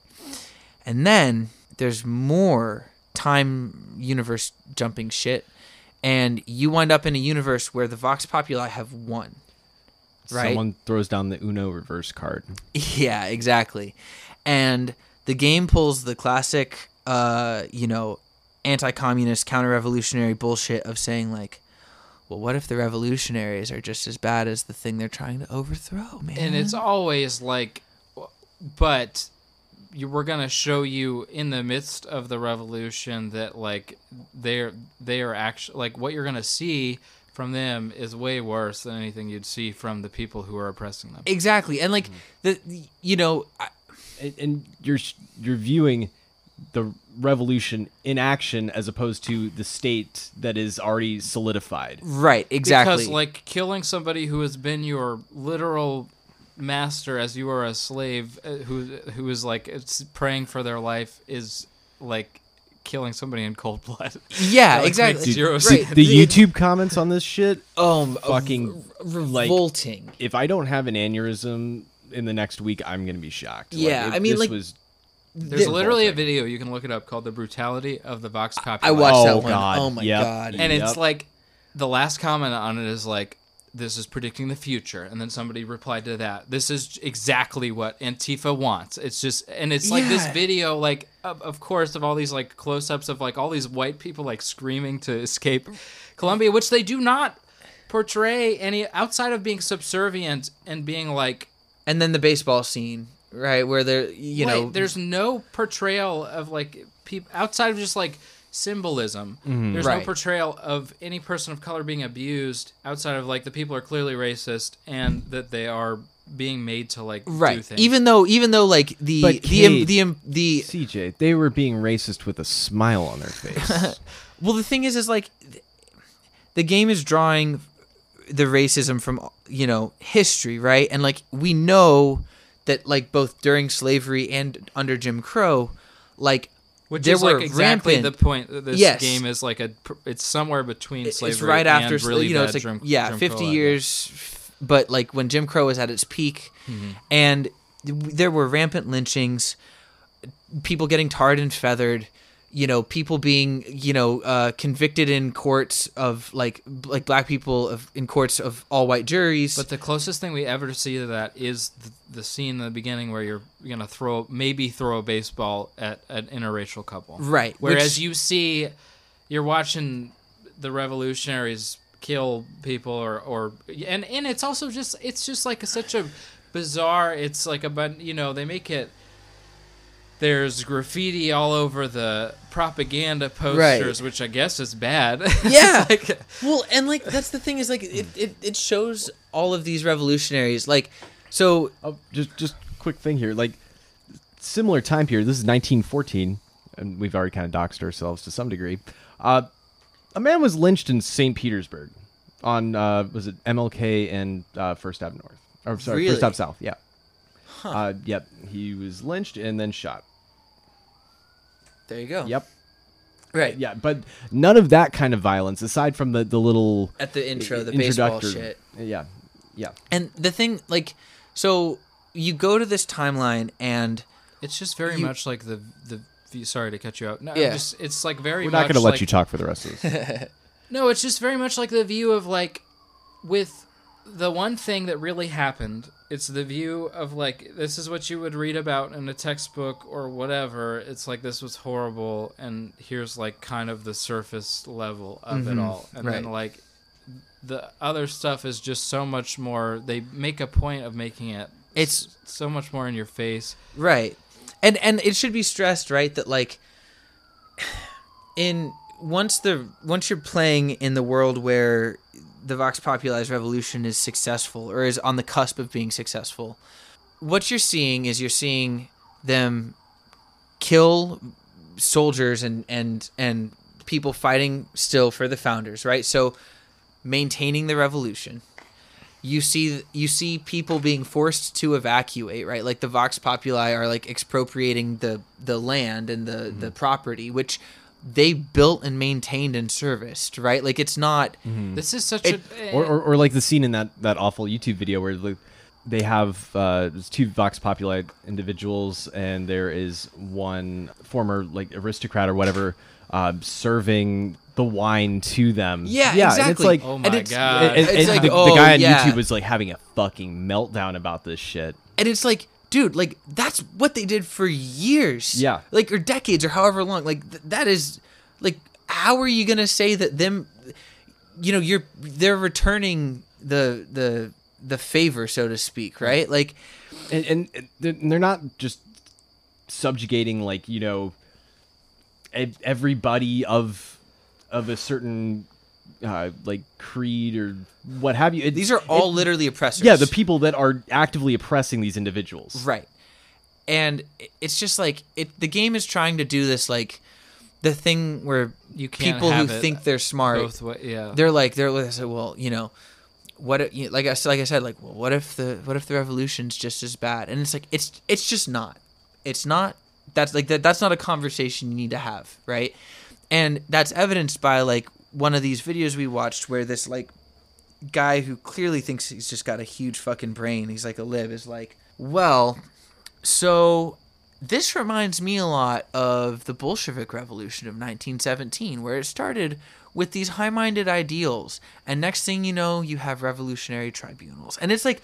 and then there's more time universe jumping shit, and you wind up in a universe where the Vox Populi have won. Right. Someone throws down the Uno reverse card. Yeah, exactly. And the game pulls the classic, uh, you know, anti-communist, counter-revolutionary bullshit of saying like, well, what if the revolutionaries are just as bad as the thing they're trying to overthrow, man? And it's always like, but you, we're gonna show you in the midst of the revolution that like they're they are actually like what you're gonna see from them is way worse than anything you'd see from the people who are oppressing them. exactly. And like mm-hmm. the, you know, I, and, and you're you're viewing the revolution in action as opposed to the state that is already solidified. right, exactly. Because like killing somebody who has been your literal master as you are a slave, uh, who who is like it's praying for their life is like killing somebody in cold blood. yeah, like, exactly. makes zero Right. sense. The YouTube comments on this shit, um, fucking, like- revolting. if I don't have an aneurysm in the next week, I'm gonna be shocked. Like, Yeah, it- I mean, this like, was There's The- literally a video you can look it up called "The Brutality of the Vox Populi." I watched Oh, that one. God. Oh my Yep. god. and Yep. it's like the last comment on it is like this is predicting the future and then somebody replied to that this is exactly what antifa wants it's just and it's like this Yeah. video like of, of course of all these like close-ups of like all these white people like screaming to escape columbia which they do not portray any outside of being subservient and being like and then the baseball scene, right, where they're you Wait, know there's no portrayal of like people outside of just like symbolism. Mm-hmm. There's no portrayal of any person of color being abused outside of like the people are clearly racist and that they are being made to like do right. things. Even though even though like the But the im- the im- the CJ. They were being racist with a smile on their face. Well, the thing is, is like the game is drawing the racism from you know history, right? And like we know that like both during slavery and under Jim Crow, like which there is were like exactly rampant- the point that this Yes. game is like a it's somewhere between slavery. it's right after and really you know it's like Jim- yeah, Jim fifty Crow, years, f- but like when Jim Crow was at its peak, Mm-hmm. and there were rampant lynchings, people getting tarred and feathered. You know, people being you know uh, convicted in courts of like like black people of in courts of all white juries. But the closest thing we ever see to that is the, the scene in the beginning where you're gonna throw maybe throw a baseball at an interracial couple. Right, Whereas which- you see, you're watching the revolutionaries kill people or or and and it's also just it's just like such a bizarre. It's like a but you know they make it. There's graffiti all over the propaganda posters, which I guess is bad. Yeah. like- well, and like that's the thing is like it, it, it shows all of these revolutionaries like so Oh, just just quick thing here. Like similar time period. This is 1914, and we've already kind of doxed ourselves to some degree. Uh, a man was lynched in St. Petersburg on uh, was it MLK and uh, First Ave North, or sorry, Really? First Ave South. Yeah. Uh, yep. He was lynched and then shot. there you go. Yep. Right. Yeah, but none of that kind of violence, aside from the the little At the intro, the baseball shit. Yeah. Yeah. And the thing like so you go to this timeline and it's just very You- much like the the. view- Sorry to cut you out. No, Yeah. just it's like very. We're not going to let like- you talk for the rest of this. No, it's just very much like the view of like with the one thing that really happened. It's the view of like this is what you would read about in a textbook or whatever. It's like this was horrible, and here's like kind of the surface level of it mm-hmm. all, and then like the other stuff is just so much more. They make a point of making it. It's- so much more in your face. Right. And and it should be stressed, right, that like in once the once you're playing in the world where the Vox Populari's revolution is successful or is on the cusp of being successful, what you're seeing is you're seeing them kill soldiers and and and people fighting still for the founders, right? So maintaining the revolution. You see you see people being forced to evacuate right? Like the vox populi are like expropriating the the land and the the mm-hmm. property which they built and maintained and serviced right like it's not This is such It- a or, or, or like the scene in that, that awful YouTube video where like, they have uh, there's two Vox Populi individuals, and there is one former like aristocrat or whatever uh, serving the wine to them. Yeah, yeah, And it's exactly. like, Oh And my it's- god! and- and- It's and like, the, the oh, guy on yeah. YouTube was like having a fucking meltdown about this shit. and it's like dude like that's what they did for years. Yeah. like or decades or however long. Like th- that is like how are you gonna say that them you know you're they're returning the the the favor so to speak mm-hmm. right? Like and, and they're not just subjugating like you know everybody of of a certain uh, like creed or what have you. It- these are all it- literally oppressors yeah the people that are actively oppressing these individuals. Right. And it's just like it the game is trying to do this like the thing where You can't people who think they're smart both way, yeah. they're like they're like say, well, you know, what if, you- like I said like I said like well, what if the what if the revolution's just as bad? And it's like it's it's just not. It's not that's like that that's not a conversation you need to have, right? And that's evidenced by like one of these videos we watched where this like guy who clearly thinks he's just got a huge fucking brain, he's like a lib, is like, well, so this reminds me a lot of the Bolshevik Revolution of 1917, where it started with these high minded ideals. And next thing you know, you have revolutionary tribunals. And it's like,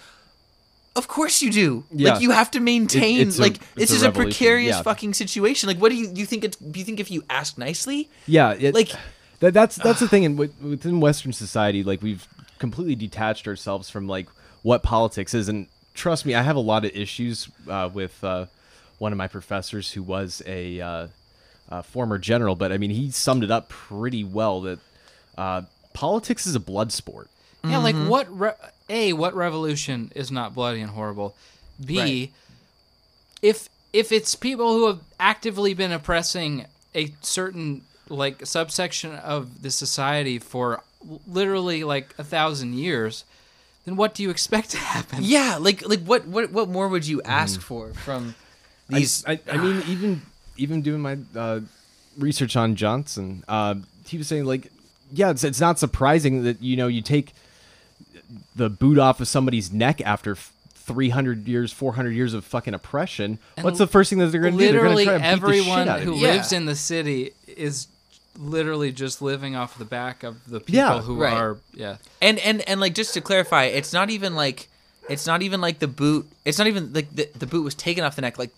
of course you do. Yeah. Like you have to maintain. it's a- like it's this a is a revolution, precarious yeah. fucking situation. Like, what do you you think? It's do you think if you ask nicely, Yeah, it, Like- that, that's that's the thing. And within Western society, like we've completely detached ourselves from like what politics is. And trust me, I have a lot of issues uh, with uh, one of my professors who was a, uh, uh former general. But I mean, he summed it up pretty well. That uh, politics is a blood sport. Yeah, like Mm-hmm. what? Re- a what revolution is not bloody and horrible? B, Right. if if it's people who have actively been oppressing a certain like subsection of the society for literally like a thousand years, then what do you expect to happen? yeah, like like what what what more would you ask for from these? I, I, mean, even even doing my uh, research on Johnson, uh, he was saying like, yeah, it's, it's not surprising that you know you take the boot off of somebody's neck after. 300 years 400 years of fucking oppression And what's the first thing that they're going to do they're going to Literally try to beat everyone the shit out of who you. Yeah. lives in the city is literally just living off the back of the people Yeah, who right. are yeah. and and and like just to clarify, it's not even like it's not even like the boot. It's not even like the, the boot was taken off the neck. Like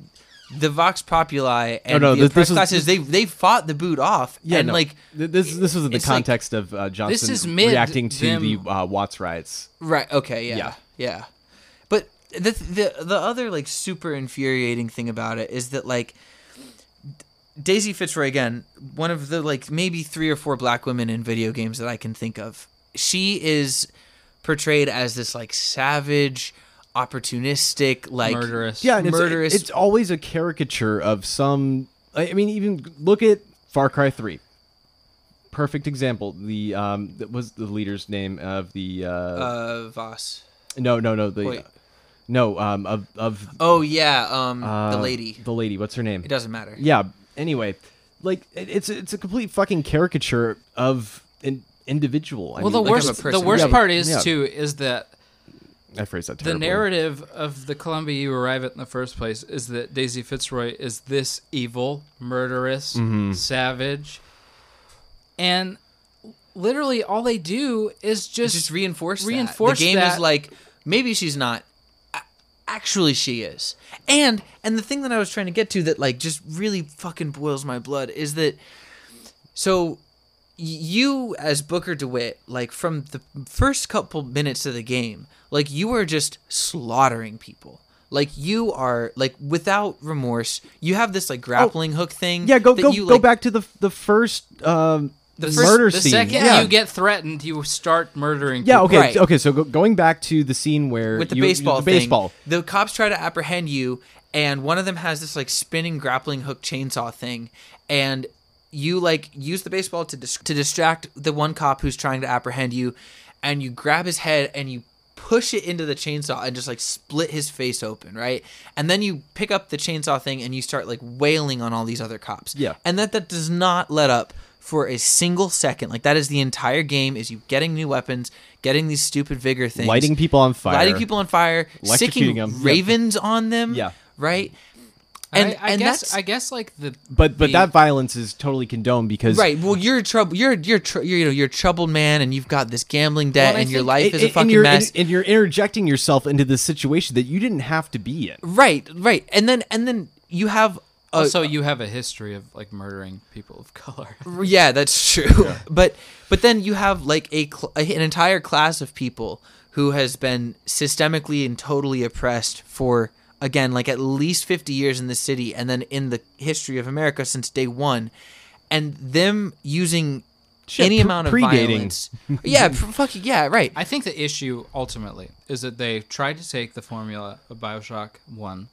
the Vox Populi and no, the this- oppressed this was- classes, they they fought the boot off. yeah and no. like this this was in the it's like- context of uh, Johnson is reacting to them- the uh, Watts riots Right. Okay. Yeah. Yeah. Yeah. But the the the other like super infuriating thing about it is that like Daisy Fitzroy again, one of the like maybe three or four black women in video games that I can think of. She is portrayed as this like savage, opportunistic, like Murderous. Yeah, and it's, murderous. it's always a caricature of some. I I mean, even look at Far Cry Three. Perfect example. The um, that was the leader's name of the. Uh, uh, Vaas. no, no, no. The Wait. no um of of Oh yeah, um, uh, the lady. The lady. What's her name? It doesn't matter. Yeah. Anyway, like it, it's it's a complete fucking caricature of an individual. I well, the mean, like of a worst the person. worst Yeah, part is yeah. too is that I phrased that the terribly. narrative of the Columbia you arrive at in the first place is that Daisy Fitzroy is this evil, murderous, Mm-hmm. savage, and literally all they do is Just, just, just reinforce that. reinforce the game that. is like maybe she's not A- actually she is. And and the thing that i was trying to get to that like just really fucking boils my blood is that so you as booker dewitt like from the first couple minutes of the game like you are just slaughtering people. Like you are like without remorse you have this like grappling hook thing Oh, Yeah, go that go you, go like- back to the the first um the murder the scene. second yeah. you get threatened, you start murdering. yeah, people. okay, Right. okay. So go, going back to the scene where with the you- baseball the thing, baseball. the cops try to apprehend you, and one of them has this like spinning grappling hook chainsaw thing, and you like use the baseball to dis- to distract the one cop who's trying to apprehend you, and you grab his head and you push it into the chainsaw and just like split his face open, right? And then you pick up the chainsaw thing and you start like wailing on all these other cops. Yeah. And that that does not let up for a single second. Like that is the entire game is you getting new weapons, getting these stupid vigor things, lighting people on fire. lighting people on fire, Electrocuting sicking them. Yeah. ravens on them. Yeah. Right. And And I, I and guess that's I guess like the But but the- that violence is totally condoned because right. Well, you're trouble. You're you're tr- you're you know you're a troubled man, and you've got this gambling debt, Well, I and your life and- is a and fucking you're, mess. And, and you're interjecting yourself into this situation that you didn't have to be in. right. Right. And then and then you have. A, also uh, you have a history of like murdering people of color. Yeah, that's true. But but then you have like a cl- an entire class of people who has been systemically and totally oppressed for again like at least 50 years in the city and then in the history of America since day 1 and them using Shit, any pre- amount of predating. violence. yeah, pr- fucking yeah, right. I think the issue ultimately is that they tried to take the formula of Bioshock One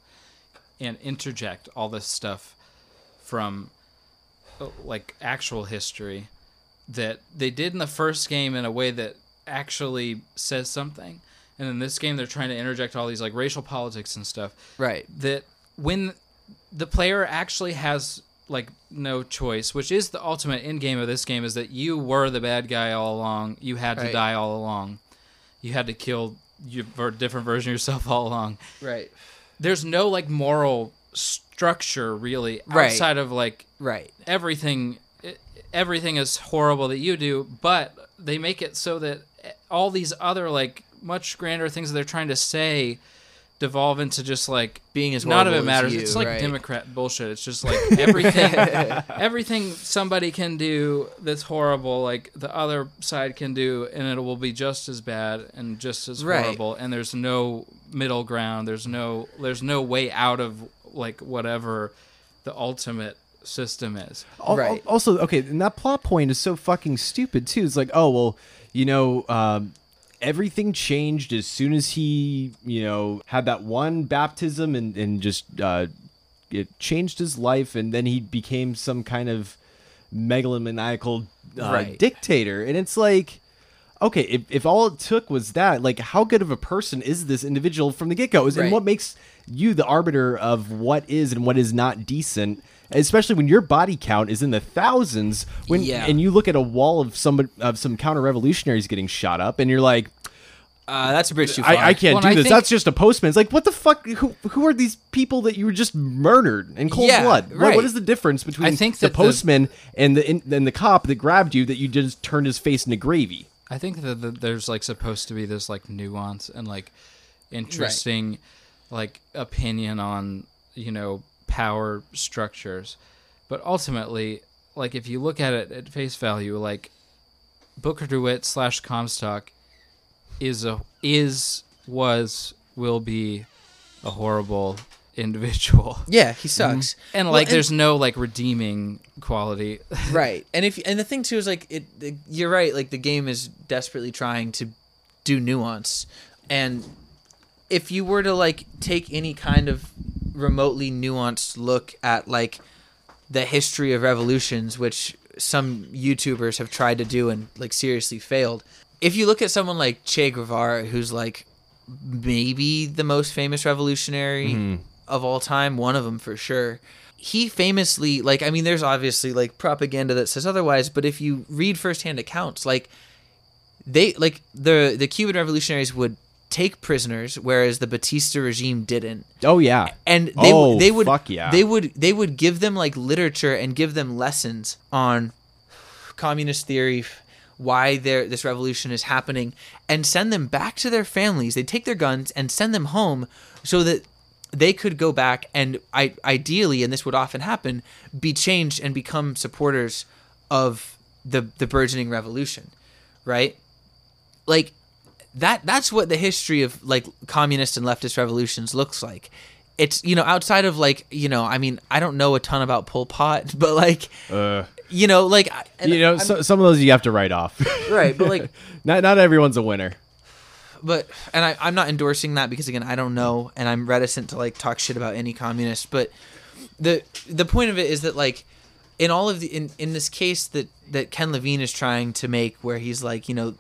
and interject all this stuff from uh, like actual history that they did in the first game in a way that actually says something, and in this game they're trying to interject all these like racial politics and stuff Right. that when the player actually has like no choice, which is the ultimate end game of this game, is that you were the bad guy all along. You had to Right. die all along. You had to kill your different version of yourself all along. Right. There's no like moral structure really Right. outside of like Right. everything. Everything is horrible that you do, but they make it so that all these other like much grander things that they're trying to say devolve into just like Being as none of it matters. you, it's like right. Democrat bullshit. It's just like everything, everything somebody can do that's horrible, like the other side can do, and it will be just as bad and just as Right. horrible. And there's no middle ground. There's no, there's no way out of like whatever the ultimate system is. Al- Right. Also, okay, and that plot point is so fucking stupid too. It's like, oh well, you know, um, everything changed as soon as he, you know, had that one baptism and and just uh, it changed his life, and then he became some kind of megalomaniacal uh, Right. dictator. And it's like, okay, if, if all it took was that, like, how good of a person is this individual from the get go? And what makes you the arbiter of what is and what is not decent? Especially when your body count is in the thousands, when Yeah. and you look at a wall of some of some counter revolutionaries getting shot up, and you're like, Uh, that's a bridge too far. I, I can't Well, do I this. think- That's just a postman. It's like, what the fuck? Who who are these people that you were just murdered in cold Yeah, blood? What, what is the difference between I think the that the- postman and the in, and the cop that grabbed you that you just turned his face into gravy? I think that, that there's like supposed to be this like nuance and like interesting like opinion on you know power structures, but ultimately, like if you look at it at face value, like Booker DeWitt slash Comstock is a is was will be a horrible individual. Yeah, he mm-hmm. sucks. And Well, like, there's no like redeeming quality. right and if and the thing too is like it, it you're right like the game is desperately trying to do nuance and if you were to like take any kind of remotely nuanced look at like the history of revolutions which some youtubers have tried to do and like seriously failed if you look at someone like che guevara who's like maybe the most famous revolutionary mm-hmm. of all time one of them for sure he famously like i mean there's obviously like propaganda that says otherwise but if you read firsthand accounts like they like the the cuban revolutionaries would take prisoners whereas the batista regime didn't Oh yeah. and they Oh, would they would fuck yeah. they would they would give them like literature and give them lessons on communist theory why this revolution is happening and send them back to their families. They take their guns and send them home so that they could go back and I, ideally and this would often happen be changed and become supporters of the the burgeoning revolution right? Like that that's what the history of like communist and leftist revolutions looks like it's you know outside of like you know i mean i don't know a ton about pol pot but like Uh, you know like you know, so, some of those you have to write off. right but like not not everyone's a winner. but and I, i'm not endorsing that because again i don't know and i'm reticent to like talk shit about any communist but the the point of it is that like in all of the in, in this case that that ken levine is trying to make where he's like you know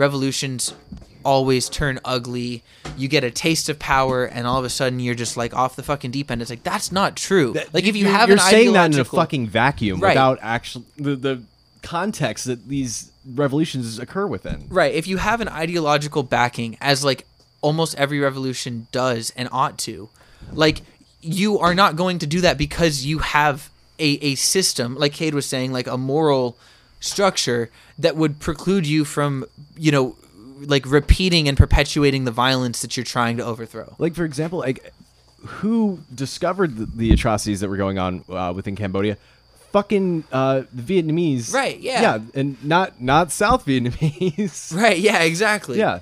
revolutions always turn ugly you get a taste of power and all of a sudden you're just like off the fucking deep end it's like that's not true like if you have you're saying that in a fucking vacuum Right. without actually the the context that these revolutions occur within. Right. If you have an ideological backing, as like almost every revolution does and ought to, like you are not going to do that because you have a, a system, like Cade was saying, like a moral structure that would preclude you from, you know, like repeating and perpetuating the violence that you're trying to overthrow. Like for example, like who discovered the, the atrocities that were going on uh, within Cambodia? Fucking uh, the Vietnamese, Right, yeah. yeah, and not not South Vietnamese, Right. Yeah. Exactly. yeah.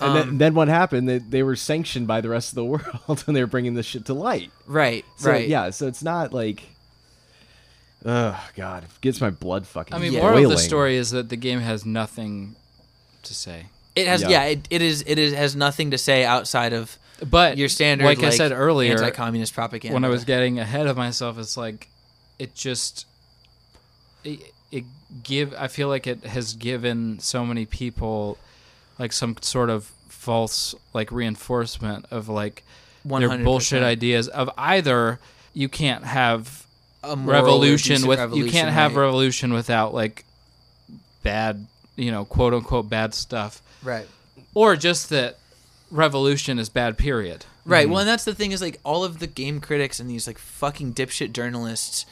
And Um, then, then what happened? They, they were sanctioned by the rest of the world, and they were bringing this shit to light. Right. So, right. Yeah. So it's not like, oh god, it gets my blood fucking. I mean, Yeah. moral of the story is that the game has nothing to say. It has. Yeah. Yeah. it, it is. It is has nothing to say outside of But your standard. like, I said earlier, anti-communist propaganda. when I was getting ahead of myself, it's like it just it, it give. I feel like it has given so many people like some sort of false like reinforcement of like their 100%. bullshit ideas of either you can't have a moral revolution decent with you can't have right. revolution without like bad you know quote unquote bad stuff right. or just that revolution is bad period Right. Well, and that's the thing is like all of the game critics and these like fucking dipshit journalists.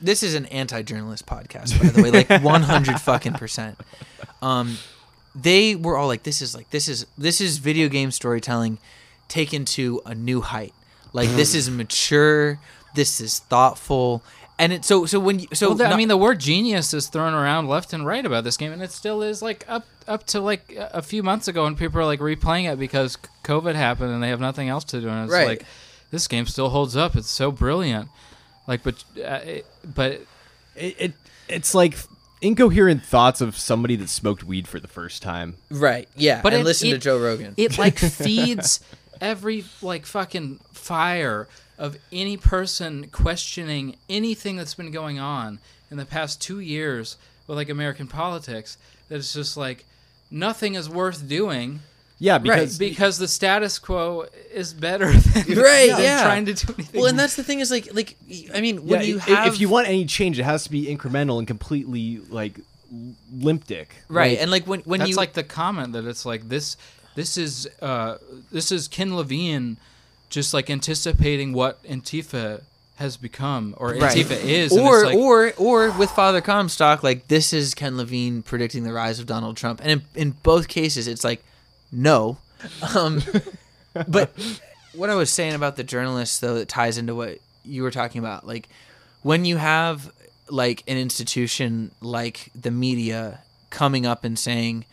This is an anti-journalist podcast, by the way, like 100 fucking percent. Um, they were all like, "This is like this is this is video game storytelling taken to a new height. Like this is mature. This is thoughtful." And it so so when you so well, the- I mean the word genius is thrown around left and right about this game and it still is like up up to like a a few months ago when people are like replaying it because covid happened and they have nothing else to do and it's Right. like this game still holds up it's so brilliant like but uh, it, but It, it it's like incoherent thoughts of somebody that smoked weed for the first time. right, yeah. But and it- listen to Joe Rogan. it like feeds every like fucking fire of any person questioning anything that's been going on in the past two years with like American politics. That it's just like nothing is worth doing Yeah, because because the status quo is better than, Right, than yeah. trying to do anything. well, and that's the thing is like like I mean yeah, when you i- have if you want any change, it has to be incremental and completely like limp dick. right Like, and like when when that's you like the comment that it's like this this is uh this is Ken Levine just like anticipating what Antifa has become or Right. Antifa is or it's like, or or with Father Comstock, like this is Ken Levine predicting the rise of Donald Trump, and in, in both cases, it's like no. Um, but what I was saying about the journalists, though, that ties into what you were talking about, like when you have like an institution like the media coming up and saying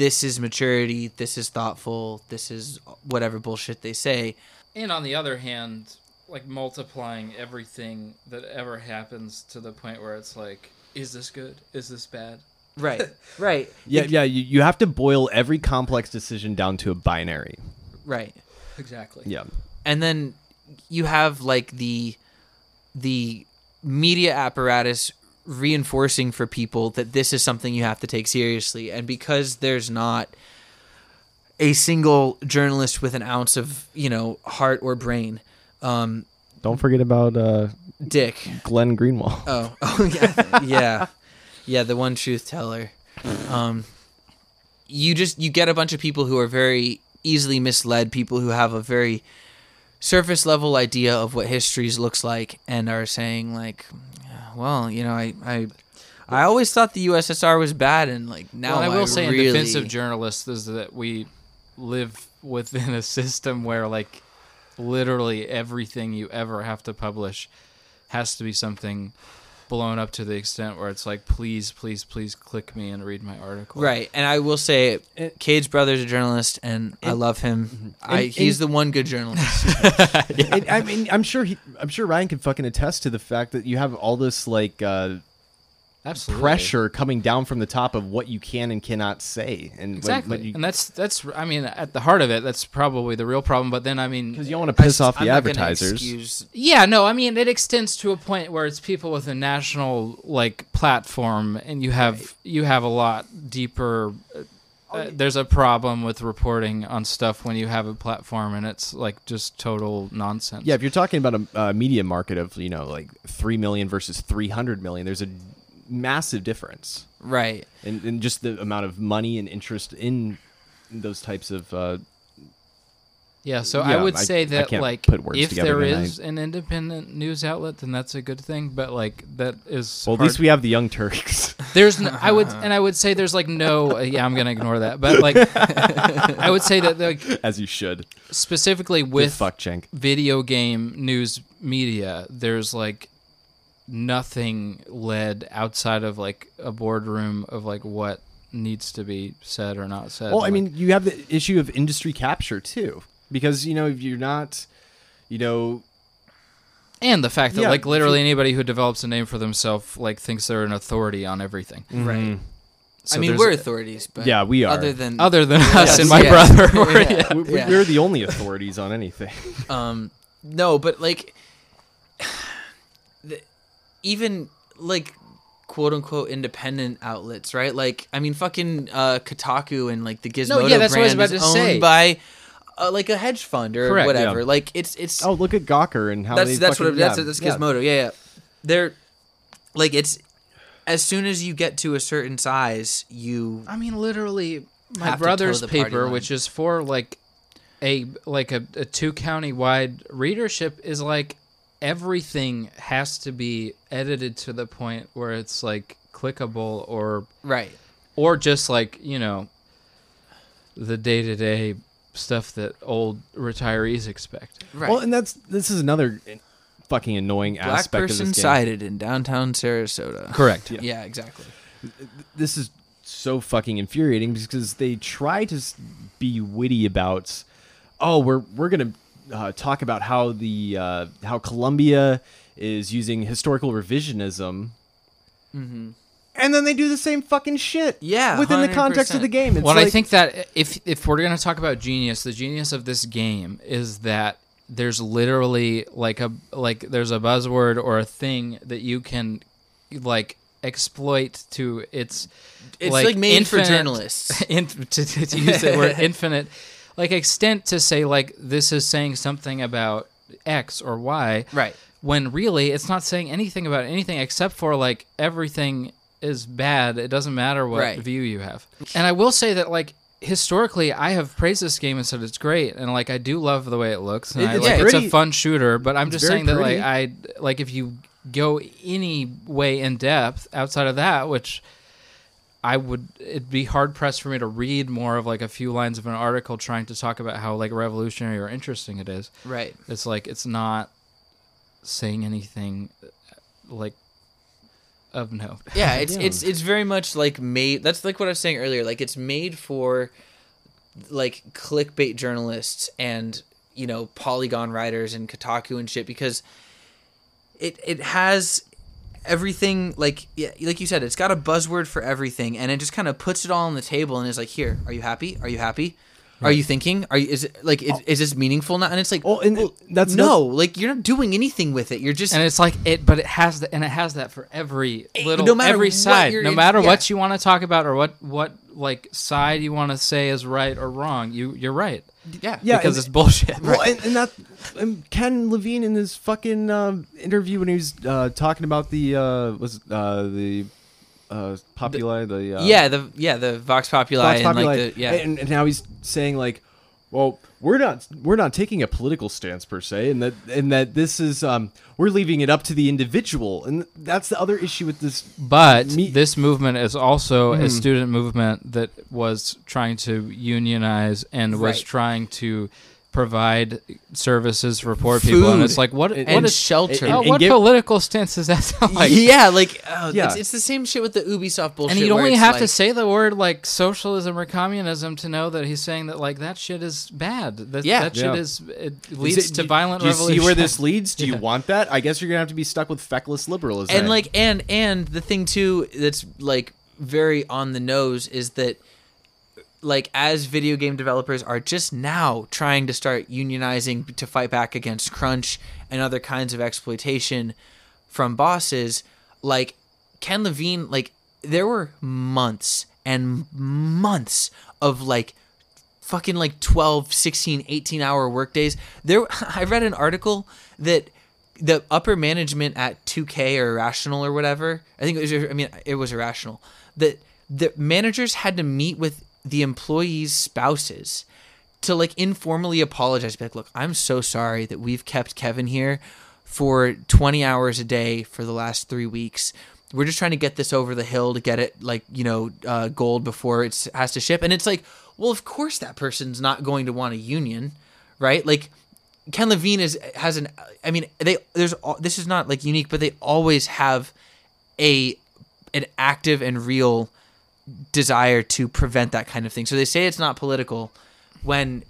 this is maturity, this is thoughtful, this is whatever bullshit they say. and on the other hand, like multiplying everything that ever happens to the point where it's like, is this good? Is this bad? Right. Right. Yeah, yeah. You, you have to boil every complex decision down to a binary. Right. Exactly. Yeah. and then you have like the the media apparatus reinforcing for people that this is something you have to take seriously. And because there's not a single journalist with an ounce of you know heart or brain um Don't forget about uh, dick. Glenn Greenwald. oh oh yeah. Yeah. Yeah the one truth teller. Um you just you get a bunch of people who are very easily misled people who have a very surface level idea of what histories looks like and are saying like well you know i i i always thought the ussr was bad and like now Well, I will say really... in defense of journalists is that we live within a system where like literally everything you ever have to publish has to be something blown up to the extent where it's like please please please click me and read my article. Right and i will say cade's brother's a journalist and i love him. I, and- he's the one good journalist. And, I mean, I'm sure he, I'm sure Ryan can fucking attest to the fact that you have all this like uh, absolutely pressure coming down from the top of what you can and cannot say, and exactly when you, and that's that's i mean at the heart of it that's probably the real problem but then i mean because you don't want to piss I- off the I'm advertisers. excuse- Yeah, no, I mean it extends to a point where it's people with a national like platform, and you have you have a lot deeper. Uh, uh, there's a problem with reporting on stuff when you have a platform, and it's like just total nonsense. Yeah, if you're talking about a, a media market of you know like three million versus three hundred million, there's a massive difference right And in just the amount of money and interest in those types of. Uh, yeah. So Yeah, I would I- say that like if there is is an independent news outlet, then that's a good thing. But like that is well, at least we have the Young Turks. There's no, I would and I would say there's like no uh, yeah I'm gonna ignore that but like I would say that like as you should. specifically With fuck video game news media, there's like nothing led outside of like a boardroom of like what needs to be said or not said. Well, I Like, mean, you have the issue of industry capture too, because you know if you're not, you know, and the fact that yeah, like literally you- anybody who develops a name for themselves like thinks they're an authority on everything. right So i mean we're authorities but Yeah, we are. other than other than us and my yes. brother. we're- Yeah. we- we- we're the only authorities on anything. um no but like the, even like quote unquote independent outlets right like i mean fucking uh kotaku and like the gizmodo yeah, that's what I was brand about is to owned say. by uh, like a hedge fund or Correct, whatever yeah. like it's it's Oh, look at Gawker and how that's they that's fucking, what that's yeah, that's yeah. Gizmodo. Yeah. yeah, They're like it's as soon as you get to a certain size, you I mean, literally, my Have to brother's toe the party paper, line. which is for like a like a, a two county wide readership, is like everything has to be edited to the point where it's like clickable or right. or just like you know the day to day stuff that old retirees expect. Right. Well, and that's this is another fucking annoying Black aspect of person this game. sighted in downtown Sarasota. Correct. Yeah. Yeah, exactly. This is so fucking infuriating because they try to be witty about, oh, we're we're gonna uh, talk about how the uh, how Columbia is using historical revisionism. And then they do the same fucking shit. Yeah, within the context of the game. It's well, like, I think that if if we're gonna talk about genius, the genius of this game is that there's literally like a like there's a buzzword or a thing that you can like exploit to its It's like, made for journalists. in, to, to, to use the word infinite like extent to say like this is saying something about X or Y Right. when really it's not saying anything about anything except for like everything is bad. It doesn't matter what Right. view you have. And I will say that like historically I have praised this game and said it's great and like I do love the way it looks and It- I, it's like, it's a fun shooter, but I'm just saying that pretty. like I like if you go any way in depth outside of that, which I would it'd be hard pressed for me to read more of like a few lines of an article trying to talk about how like revolutionary or interesting it is. Right. It's like it's not saying anything uh, like of note. Yeah, it's Yeah. it's it's very much like made. That's like what I was saying earlier. Like it's made for like clickbait journalists and you know Polygon writers and Kotaku and shit because it it has everything like yeah, like you said it's got a buzzword for everything and it just kind of puts it all on the table and is like here are you happy? Are you happy? Are you thinking? Are you is it like is, is this meaningful now? And it's like Oh, and that's no like you're not doing anything with it. You're just and it's like it but it has the, and it has that for every eh, little no matter every what side. no matter yeah. what you want to talk about or what what like side you want to say is right or wrong you you're right. Yeah. Yeah, because and- it's bullshit. Well, and, and that and Ken Levine in his fucking um, interview when he was uh, talking about the uh, was uh, the uh, populi the, uh, yeah the yeah the Vox Populi Vox and like the yeah. And, and now he's saying like, well, we're not we're not taking a political stance per se, and that and that this is um, we're leaving it up to the individual, and that's the other issue with this. But Me- this movement is also Mhm. a student movement that was trying to unionize and was Right. trying to provide services for poor people. And it's like, what, and- what and is shelter and- oh, and what give- political stance does that sound like? yeah like oh, Yeah. It's, it's the same shit with the Ubisoft bullshit and you where only it's have to say the word like socialism or communism to know that he's saying that like that shit is bad. That, Yeah. that shit Yeah. is it Is leads it- to do- violent Do you revolution. see where this leads? Do you Yeah. want that? I guess you're gonna have to be stuck with feckless liberalism. and like and and the thing too that's like very on the nose is that like as video game developers are just now trying to start unionizing to fight back against crunch and other kinds of exploitation from bosses like Ken Levine like there were months and months of like fucking like 12 16 18 hour workdays. There i read an article that the upper management at 2k or irrational or whatever i think it was i mean it was irrational that the managers had to meet with the employees spouses to like informally apologize be like look i'm so sorry that we've kept kevin here for 20 hours a day for the last three weeks. We're just trying to get this over the hill to get it like you know uh, gold before it has to ship. And it's like well of course that person's not going to want a union right? Like ken levine is has an i mean they there's this is not like unique but they always have a an active and real desire to prevent that kind of thing so they say it's not political when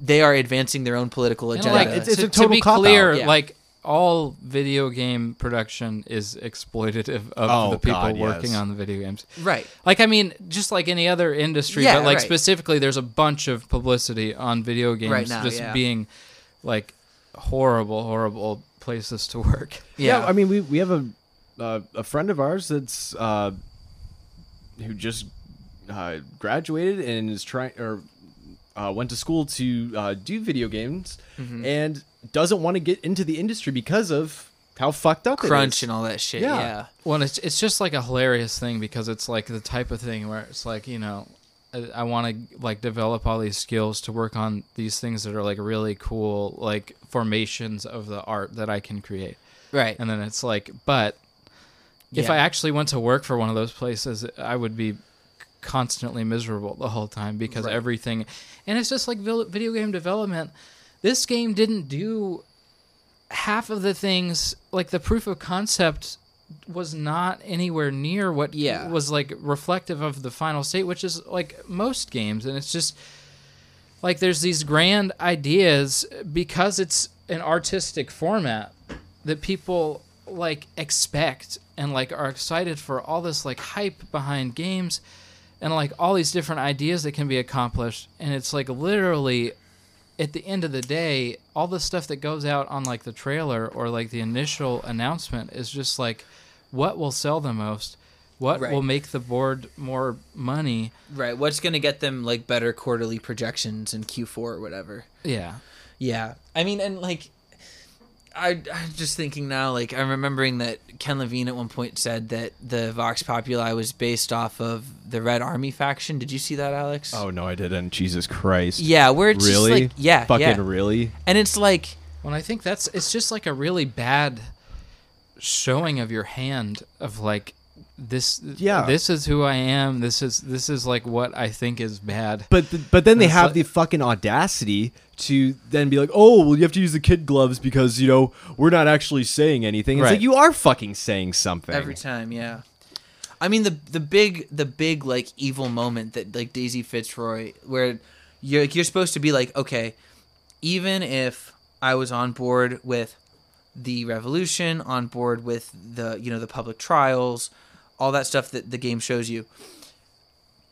they are advancing their own political agenda like, It's- it's to, a total to be cop-out. clear, Yeah. like all video game production is exploitative of Oh, the people God, working yes. on the video games. right Like I mean, just like any other industry, Yeah, but like right. specifically, there's a bunch of publicity on video games Right now, just yeah. being like horrible, horrible places to work. yeah, I mean, we we have a uh, a friend of ours that's uh, who just uh, graduated and is trying or uh, went to school to uh, do video games Mm-hmm. and doesn't want to get into the industry because of how fucked up crunch it is. and all that shit Yeah. yeah. Well, it's it's just like a hilarious thing because it's like the type of thing where it's like you know, I, I want to like develop all these skills to work on these things that are like really cool, like formations of the art that I can create. right And then it's like, but if I actually went to work for one of those places, I would be constantly miserable the whole time because Right. everything, and it's just like video game development. This game didn't do half of the things like the proof of concept was not anywhere near what Yeah. was like reflective of the final state which is like most games and it's just like there's these grand ideas because it's an artistic format that people like expect and like are excited for all this like hype behind games and like all these different ideas that can be accomplished and it's like literally at the end of the day all the stuff that goes out on like the trailer or like the initial announcement is just like what will sell the most what Right. will make the board more money Right. What's going to get them like better quarterly projections in Q4 or whatever? yeah Yeah. I mean, and like, I, I'm just thinking now, like, I'm remembering that Ken Levine at one point said that the Vox Populi was based off of the Red Army faction. Did you see that, Alex? Oh no, I didn't. Jesus Christ. Yeah, where it's really? just like, yeah, Fucking yeah. really? And it's like, Well, I think that's it's just like a really bad showing of your hand of like this Yeah. this is who I am this is this is like what I think is bad But th- but then they have like- the fucking audacity to then be like, oh, well, you have to use the kid gloves because you know we're not actually saying anything. It's Right. like you are fucking saying something. Every time, yeah. I mean the the big the big like evil moment that like Daisy Fitzroy where you're like, you're supposed to be like okay, even if I was on board with the revolution, on board with the you know the public trials, all that stuff that the game shows you.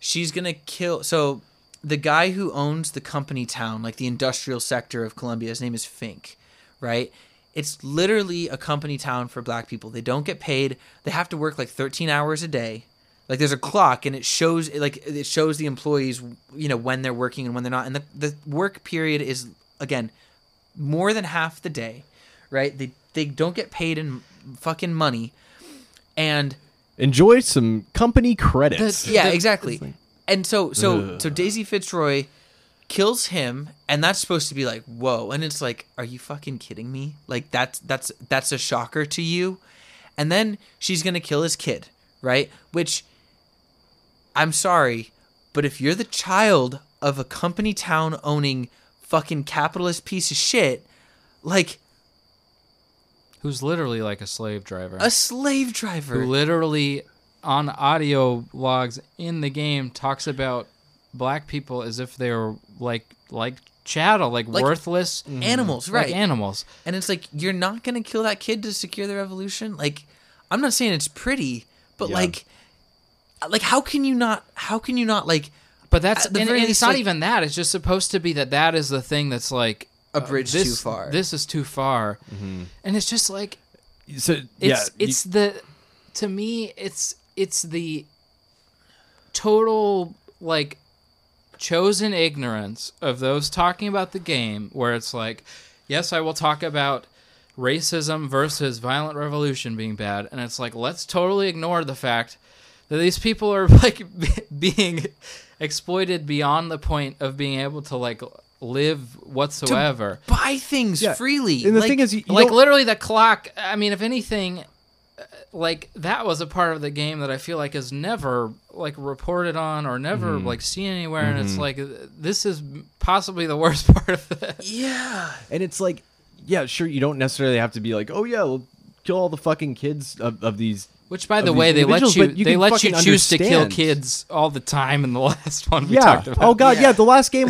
She's gonna kill. So the guy who owns the company town, like the industrial sector of Columbia, his name is Fink, right? It's literally a company town for black people. They don't get paid. They have to work like 13 hours a day. Like there's a clock and it shows like it shows the employees, you know, when they're working and when they're not. And the, the work period is again more than half the day, right? They they don't get paid in fucking money. And Enjoy some company credits. yeah, exactly. And so so Ugh. so Daisy Fitzroy kills him and that's supposed to be like whoa. And it's like are you fucking kidding me? Like that's that's that's a shocker to you. And then she's gonna kill his kid right? Which i'm sorry but if you're the child of a company town owning fucking capitalist piece of shit like Who's literally like a slave driver. a slave driver. Who literally on audio logs in the game talks about black people as if they were like like chattel, like, Like worthless animals like right animals. And it's like you're not gonna kill that kid to secure the revolution. Like, I'm not saying it's pretty, but Yeah. like, like how can you not? How can you not like But that's the and, very and it's not like- even that. It's just supposed to be that that is the thing that's like a uh, bridge this, too far? This is too far, and it's just like So it's yeah, it's the to me it's it's the total like chosen ignorance of those talking about the game where it's like yes i will talk about racism versus violent revolution being bad and it's like let's totally ignore the fact that these people are like being exploited beyond the point of being able to like live whatsoever buy things Yeah. freely. and the like, thing is, you, you like don't- literally the clock i mean if anything like that was a part of the game that i feel like is never like reported on or never Mm-hmm. like seen anywhere and it's like uh, this is possibly the worst part of it yeah, and it's like, yeah, sure, you don't necessarily have to be like, oh yeah, we'll kill all the fucking kids of, of these. which by the way they let you, you they let you choose to kill kids all the time in the last one we Yeah. talked about Oh god, yeah. Yeah. The last game,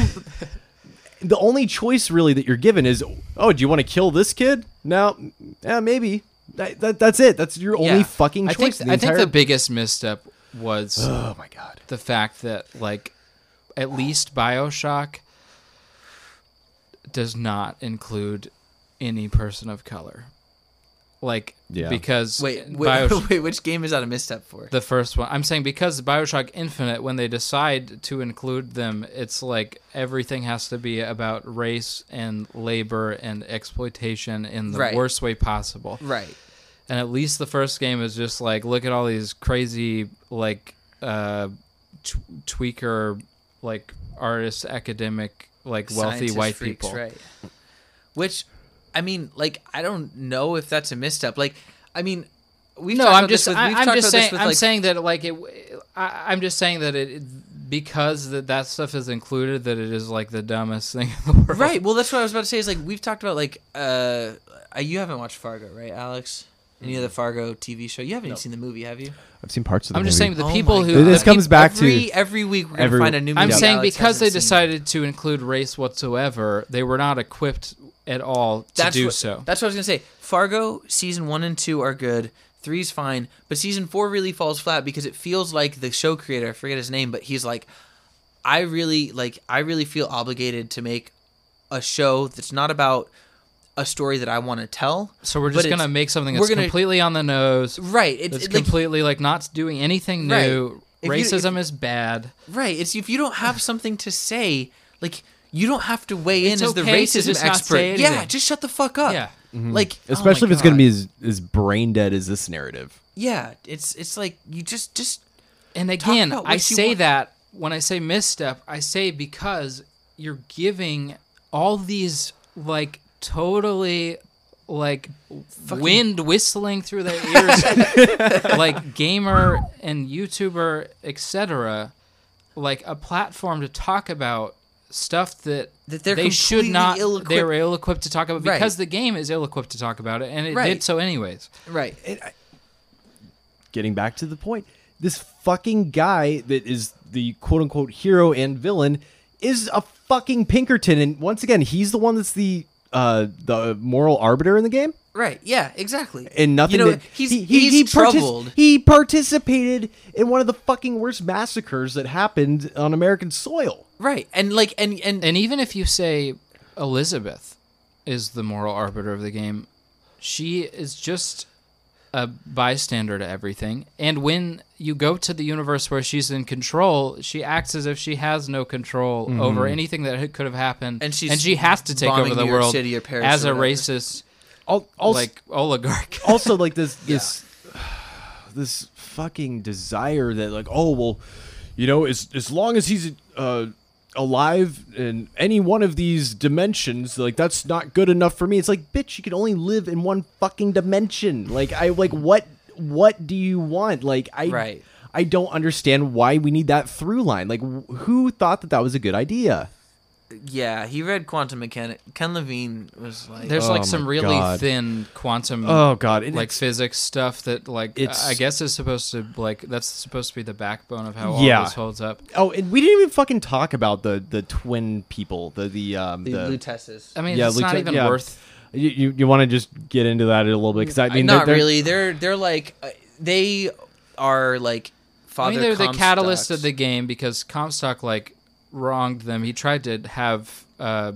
the only choice really that you're given is, oh, do you want to kill this kid? No, yeah, maybe. That, that, that's it. That's your only Yeah. fucking I choice. think the I think the biggest misstep was Oh my god. the fact that like at least BioShock does not include any person of color. Like Yeah. because wait, wait, Bioshock, wait, which game is that a misstep for? the first one. I'm saying because BioShock Infinite when they decide to include them, it's like everything has to be about race and labor and exploitation in the Right. worst way possible. right. And at least the first game is just like look at all these crazy like uh t- tweaker like artist academic like wealthy Scientist white freaks, people. right? Which, I mean, like I don't know if that's a misstep. Like, I mean, we No, talked I'm about this just with- I, we've I'm just saying with, I'm like, saying that like it I, I'm just saying that it, it because that that stuff is included that it is like the dumbest thing in the world. Right. Well, that's what I was about to say. Is like we've talked about like uh, uh, you haven't watched Fargo, right, Alex? Any of the Fargo TV show? You haven't even seen the movie, have you? I've seen parts of the I'm just saying the Oh people my who This the comes peop- back to- every every week we're gonna every- find a new movie. I'm saying Alex because they hasn't seen. decided to include race whatsoever, they were not equipped at all to That's do what, so. That's what I was gonna say. Fargo season one and two are good. Three's fine, but season four really falls flat because it feels like the show creator, I forget his name, but he's like, I really like, I really feel obligated to make a show that's not about a story that I want to tell. So we're just gonna make something that's gonna- completely on the nose. Right. It's That's it, like, completely like not doing anything Right. new. You- Racism if- is bad. Right. It's if you don't have something to say, like you don't have to weigh in as the okay to racism just not expert. say Yeah, anything. just shut the fuck up. Yeah. Mm-hmm. Like oh especially my if it's going to be as, as brain dead as this narrative. Yeah, it's it's like you just just And again, about I you say want. that when I say misstep, I say because you're giving all these like totally like wind whistling through their ears like gamer and YouTuber etc like a platform to talk about stuff that That they're they should not ill-equipped- they were ill equipped to talk about Right. because the game is ill equipped to talk about it and it Right. did so anyways. right. Getting back to the point, this fucking guy that is the quote unquote hero and villain is a fucking Pinkerton, and once again, he's the one that's the uh the moral arbiter in the game. Right. Yeah. Exactly. And nothing. You know, that- he's he, he, he's he partic- troubled. he participated in one of the fucking worst massacres that happened on American soil. Right. And like and and And even if you say Elizabeth is the moral arbiter of the game, she is just a bystander to everything. And when you go to the universe where she's in control, she acts as if she has no control over anything that could have happened. And she's and she has to take over the New world City or Paris as or a whatever. racist, Al- Also, like oligarch. also like this this this fucking desire that like oh well you know as as long as he's uh alive in any one of these dimensions like that's not good enough for me. It's like bitch you can only live in one fucking dimension. Like i like what what do you want? Like i Right. i don't understand why we need that through line. Like wh- who thought that that was a good idea yeah, he read quantum mechanics. Ken Levine was like, There's Oh like my some really God. thin quantum oh god and like it's- physics stuff that like It's- I guess is supposed to like that's supposed to be the backbone of how Yeah. all this holds up. oh and we didn't even fucking talk about the the twin people the the um the, the, Luteces. I mean, Yeah, it's not Lieutenant- even yeah. worth. You you, you want to just get into that a little bit because I mean not they're, they're- really. They're they're like uh, they are like I father. mean, they're the catalyst Comstocks. of the game because Comstock like wronged them. He tried to have uh,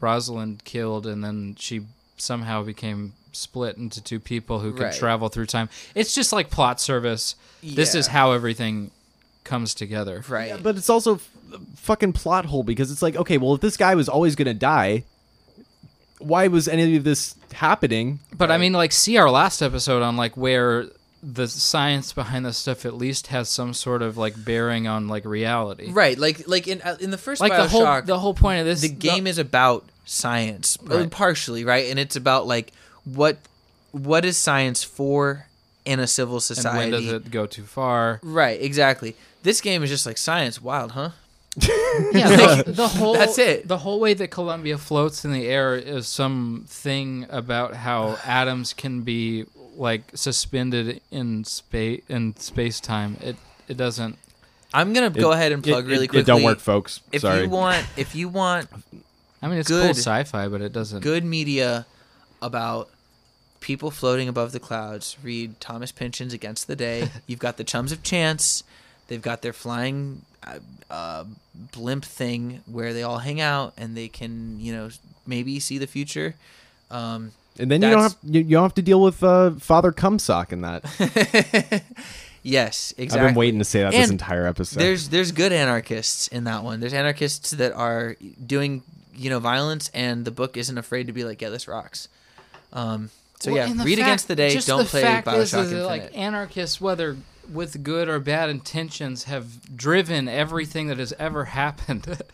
Rosalind killed, and then she somehow became split into two people who could Right. travel through time. It's just like plot service. This is how everything comes together. right. Yeah, but it's also f- fucking plot hole because it's like okay well if this guy was always gonna die why was any of this happening But I mean, like, see our last episode on like where the science behind this stuff at least has some sort of like bearing on like reality. right. Like like in uh, in the first Like the whole the whole point of this the game is about science Right. partially right and it's about like what what is science for in a civil and society when does it go too far? right exactly this game is just like science wild huh Yeah, the, the whole That's it. The whole way that Columbia floats in the air is something about how atoms can be like suspended in space in space time. It it doesn't. i'm gonna go It- ahead and plug it, really it, quickly it don't work folks if sorry you want if you want I mean, it's cool sci-fi, but it doesn't. good media about people floating above the clouds. Read Thomas Pynchon's Against the Day. You've got the Chums of Chance. They've got their flying uh, uh, blimp thing where they all hang out and they can, you know, maybe see the future. Um, and then you don't have you, you don't have to deal with uh, father cumsock in that yes, exactly. i've been waiting to say that this entire episode There's there's good anarchists in that one. There's anarchists that are doing you know violence, and the book isn't afraid to be like, yeah, this rocks. Um, so Well, yeah, read fact- Against the Day. just Don't the play fact Bioshock is, is Infinite. like anarchists, whether with good or bad intentions, have driven everything that has ever happened.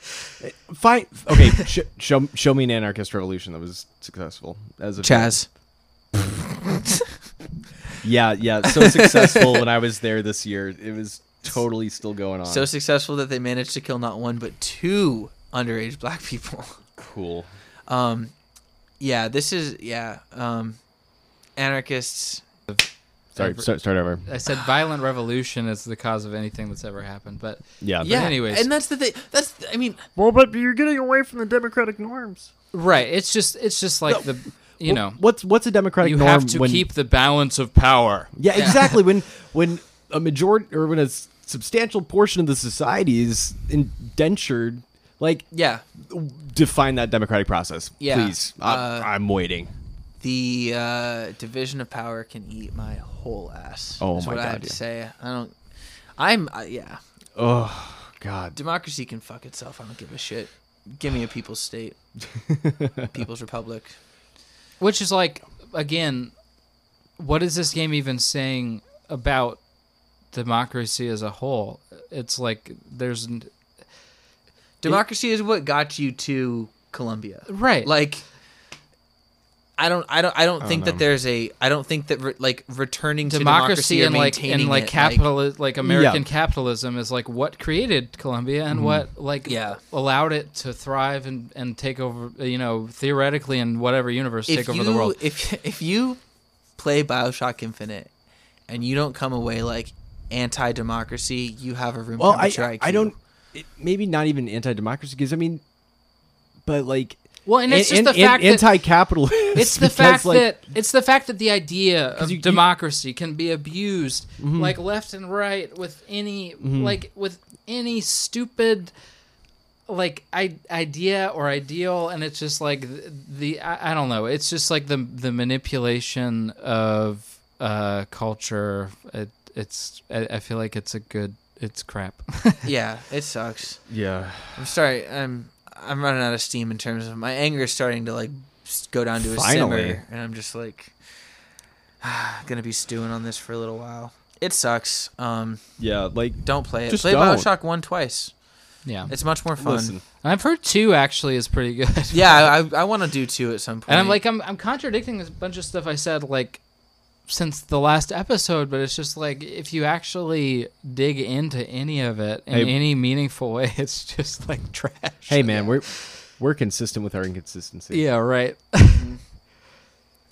fine okay sh- show show me an anarchist revolution that was successful as a Chaz. yeah yeah so successful when i was there this year it was totally still going on So successful that they managed to kill not one but two underage black people. cool Um, yeah, this is yeah. Um, anarchists. Sorry Ever- start, start over I said violent revolution is the cause of anything that's ever happened, but yeah Yeah. anyways. and that's the thing. That's I mean, well but you're getting away from the democratic norms right. It's just it's just like the you know what's what's a democratic you norm have to when, keep the balance of power. yeah exactly when when a majority or when a substantial portion of the society is indentured like yeah. define that democratic process Yeah, please I, uh, i'm waiting The uh, division of power can eat my whole ass. Oh is my what I God, have to say. I don't. I'm uh, yeah. oh god Democracy can fuck itself. I don't give a shit. Give me a people's state, people's republic. Which is like again, what is this game even saying about democracy as a whole? It's like there's n- Democracy is what got you to Columbia. right. Like, I don't, I don't, I don't I think don't that know. there's a, I don't think that re- like returning to democracy, democracy and like maintaining and like it, capital like American Yeah. capitalism is like what created Columbia and mm-hmm. what like Yeah. allowed it to thrive and and take over you know theoretically in whatever universe if take you, over the world. If if you play Bioshock Infinite and you don't come away like anti-democracy, you have a room well I, IQ. I don't it, maybe not even anti-democracy because I mean, but like Well, and it's an- just the an- fact that anti-capitalist. it's the fact like, that it's the fact that the idea of you- you- democracy can be abused Mm-hmm. like left and right with any like with any stupid like I, idea or ideal and it's just like the, the I, I don't know it's just like the the manipulation of uh culture it, it's I, I feel like it's a good it's crap Yeah, it sucks. yeah, I'm sorry. I'm I'm running out of steam in terms of my anger is starting to like go down to a Finally. simmer, and I'm just like gonna be stewing on this for a little while. It sucks. Um, yeah. Like, don't play it. Just play don't. Bioshock one twice. yeah It's much more fun. listen, I've heard two actually is pretty good Yeah, I I, I want to do two at some point. And I'm like, I'm, I'm contradicting a bunch of stuff I said like since the last episode, but it's just like if you actually dig into any of it in Hey. any meaningful way, it's just like trash. hey man, we're we're consistent with our inconsistency. Yeah, right. Mm-hmm.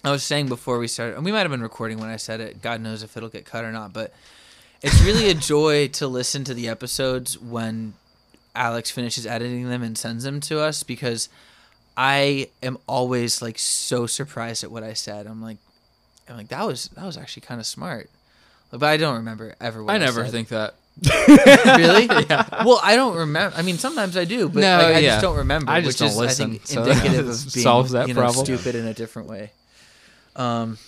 I was saying before we started, and we might have been recording when I said it. God knows if it'll get cut or not, but it's really a joy to listen to the episodes when Alex finishes editing them and sends them to us because I am always like so surprised at what I said. I'm like, I'm like that was that was actually kind of smart, but I don't remember ever. What I I, never said. think that. really. Yeah. Well, I don't remember. I mean, sometimes I do, but No, like, I yeah. just don't remember. I just which don't is, listen, I think, so indicative that of being solves that you know, problem. stupid in a different way. Um,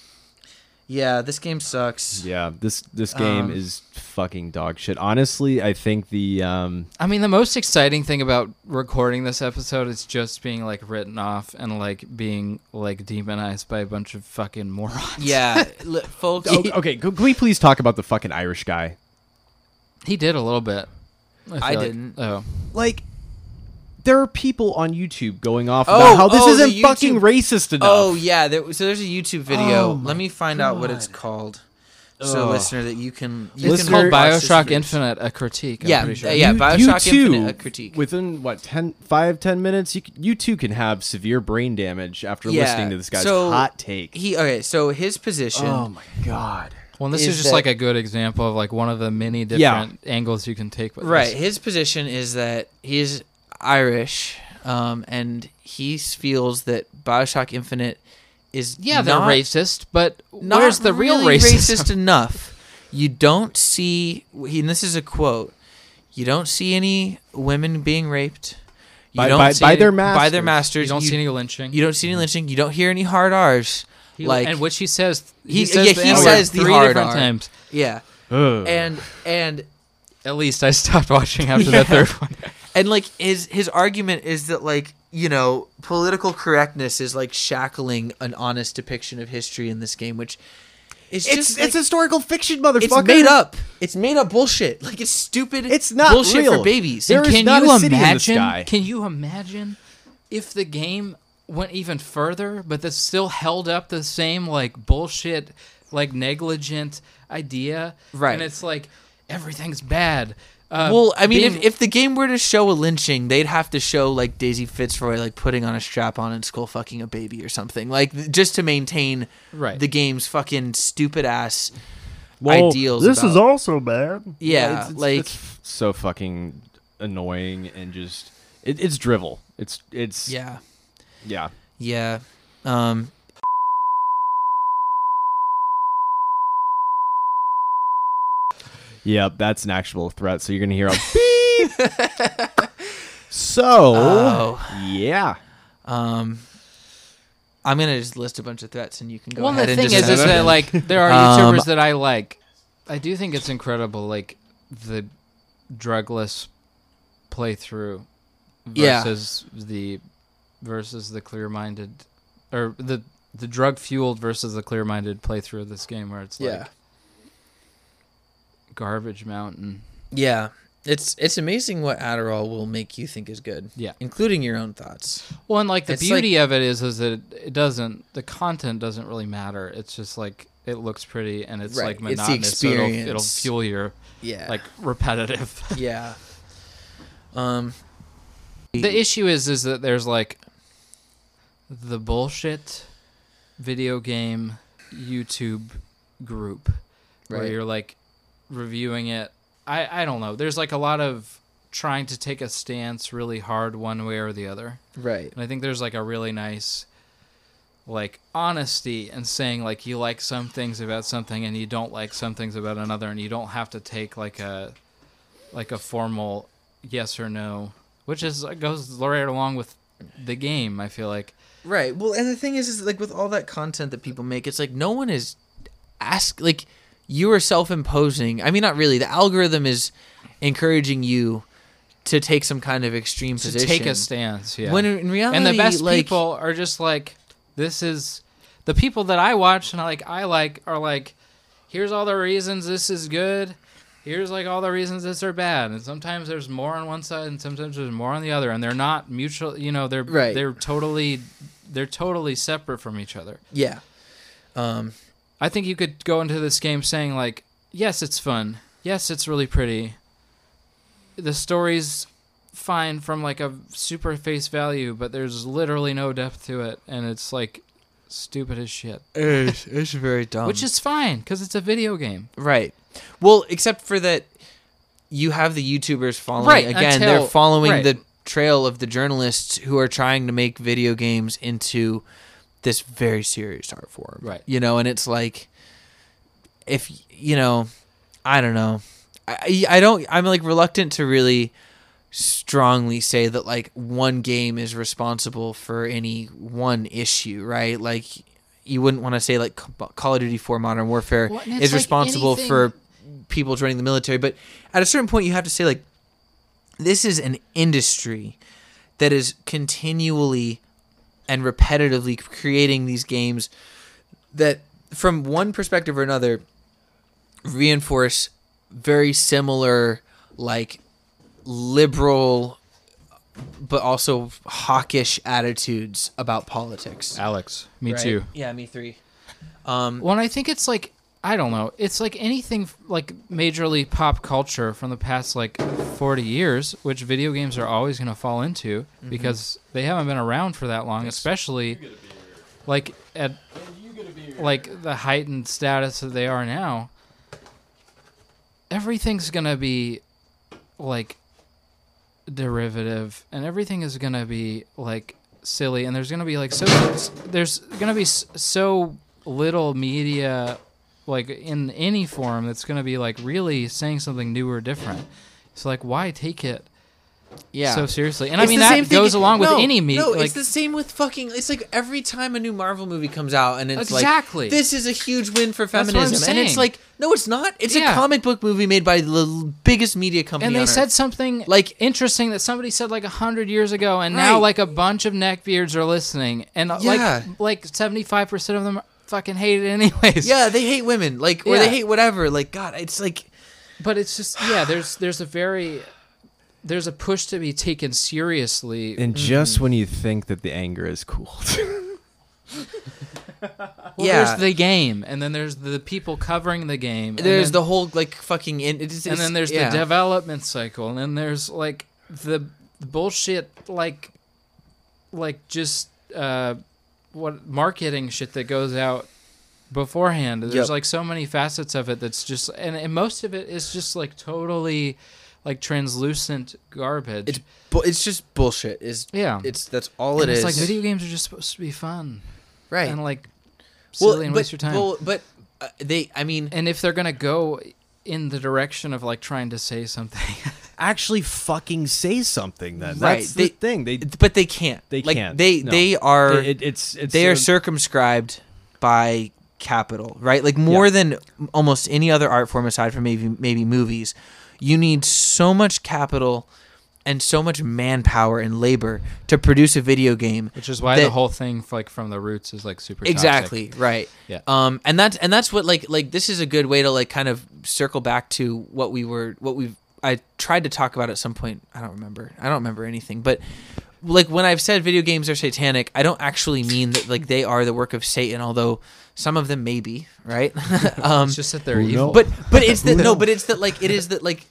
yeah, this game sucks. Yeah, this this game Um, is fucking dog shit. Honestly, I think the um I mean, the most exciting thing about recording this episode is just being like written off and like being like demonized by a bunch of fucking morons. Yeah, li- folks. oh, okay, can can we please talk about the fucking Irish guy? he did a little bit. I feel like- didn't. Oh, Like there are people on YouTube going off Oh, about how this oh, isn't fucking racist enough. Oh yeah, there, so there's a YouTube video. Oh, Let me find out what it's God. called, so Ugh. listener, that you can. You it's can called Bioshock. Infinite: A Critique. I'm Yeah, pretty sure. uh, yeah. You- Bioshock you too, Infinite, a critique. Within what 10, 5, 10 minutes, you you too can have severe brain damage after Yeah, listening to this guy's so hot take. He okay, so his position. oh my god. Well, this is is, just that- like a good example of like one of the many Yeah. different angles you can take. With Right. this. His position is that he's Irish, um, and he feels that Bioshock Infinite is Yeah, they're racist, but not where's the real really racism? racist enough. You don't see, and this is a quote. You don't see any women being raped. You By- don't by- see by their by their masters. masters. You don't see any lynching. You don't see any lynching. You don't hear any hard R's. He- like and which he says, he, He- says yeah, the he N-word says the three hard different R. times. yeah, Ugh. and and At least I stopped watching after the third one. and like his his argument is that like you know political correctness is like shackling an honest depiction of history in this game which is it's just it's like, historical fiction, motherfucker. it's made up it's made up bullshit like it's stupid It's not bullshit real. for babies There And can you a city in the imagine? Can you imagine if the game went even further, but that still held up the same like bullshit, like negligent idea? Right. And it's like everything's bad. Uh, well i mean being- if, if the game were to show a lynching they'd have to show like daisy fitzroy like putting on a strap on and skull fucking a baby or something like th- just to maintain Right. the game's fucking stupid ass Well, ideals This is also bad. yeah, it's- it's- like it's so fucking annoying and just it, it's drivel. It's it's yeah yeah. Yeah. Um Yep, that's an actual threat. So you're gonna hear a beep. so oh, yeah, um I'm going to just list a bunch of threats and you can go well, ahead the and thing just is, is that like there are Um, YouTubers that I like. I do think it's incredible, like the drugless playthrough Yeah. versus the versus the clear-minded or the the drug fueled versus the clear-minded playthrough of this game, where it's Yeah. like garbage mountain. Yeah. It's it's amazing what Adderall will make you think is good. Yeah. Including your own thoughts. Well, and like the It's beauty of it is, is that it, it doesn't. The content doesn't really matter. It's just like it looks pretty and it's Right, like it's monotonous. so it'll, it'll fuel your Yeah. like repetitive. yeah. Um the issue is, is that there's like the bullshit video game YouTube group where you're like reviewing it. I I don't know. There's like a lot of trying to take a stance really hard one way or the other. Right. And I think there's like a really nice like honesty and saying like you like some things about something and you don't like some things about another and you don't have to take like a like a formal yes or no, which is uh, goes right along with the game, I feel like. Right. Well, and the thing is, is like with all that content that people make, it's like no one is ask like you are self-imposing. I mean, not really. The algorithm is encouraging you to take some kind of extreme To position. take a stance, yeah. When in reality, and the best like, people are just like this is the people that I watch and I like I like are like here's all the reasons this is good. Here's like all the reasons this are bad. And sometimes there's more on one side and sometimes there's more on the other and they're not mutual, you know, they're Right. they're totally they're totally separate from each other. yeah. Um. I think you could go into this game saying like, yes, it's fun. Yes, it's really pretty. The story's fine from like a super face value, but there's literally no depth to it, and it's like stupid as shit. It's, it's very dumb. Which is fine because it's a video game. right. Well, except for that, you have the YouTubers following. Right, Again, until- they're following right. the trail of the journalists who are trying to make video games into this very serious art form. Right. You know, and it's like, if you know, I don't know. I I don't. I'm like reluctant to really strongly say that like one game is responsible for any one issue, right? Like you wouldn't want to say like Call of Duty 4 Modern Warfare Well, is like responsible anything- for people joining the military, but at a certain point you have to say like this is an industry that is continually and repetitively creating these games that from one perspective or another reinforce very similar like liberal but also hawkish attitudes about politics. Alex, me Right? too. Yeah, me three. Um, Well, and I think it's like I don't know. It's like anything like majorly pop culture from the past like 40 years, which video games are always going to fall into because they haven't been around for that long, especially like at like the heightened status that they are now. Everything's going to be like derivative and everything is going to be like silly and there's going to be like so there's going to be so little media like in any form that's going to be like really saying something new or different so like why take it yeah. so seriously and i mean that thing- goes along with any media No, like it's the same with fucking. It's like every time a new Marvel movie comes out, and it's Exactly. like this is a huge win for That's what I'm feminism, and it's like no, it's not. It's a comic book movie made by the biggest media company. and they on said Earth. something Like- interesting that somebody said like a hundred years ago, and now like a bunch of neckbeards are listening, and Yeah. like like seventy five percent of them fucking hate it anyways. yeah, they hate women, like or Yeah. they hate whatever. Like God, it's like but it's just yeah. There's there's a very there's a push to be taken seriously. And just when you think that the anger is cooled. Well, Yeah. there's the game, and then there's the people covering the game. and there's then- the whole like fucking. In, it's, and then there's yeah. the development cycle, and then there's like the bullshit, like, like just uh, what marketing shit that goes out beforehand. There's Yep. like so many facets of it that's just, and, and most of it is just like totally, like translucent garbage. It's bu- it's just bullshit. Is yeah, it's that's all it it's is. like video games are just supposed to be fun, right? And like well, silly and but, waste your time. Well, but uh, they. I mean, and if they're gonna go in the direction of like trying to say something. Actually, fucking say something. Then Right, that's they- the thing. They but they can't. they like, can't. They No. they are. it, it's it's they are circumscribed by capital, right? Like more Yeah. than almost any other art form aside from maybe maybe movies. You need so much capital and so much manpower and labor to produce a video game. Which is why that- the whole thing, like from the roots, is like super toxic. Exactly, right. Yeah. Um and that's and that's what like like this is a good way to like kind of circle back to what we were what we I tried to talk about at some point. I don't remember. I don't remember anything, but like when I've said video games are satanic, I don't actually mean that like they are the work of Satan, although some of them may be, right? um It's just that they're evil. but but it's that no, but it's that like it is that like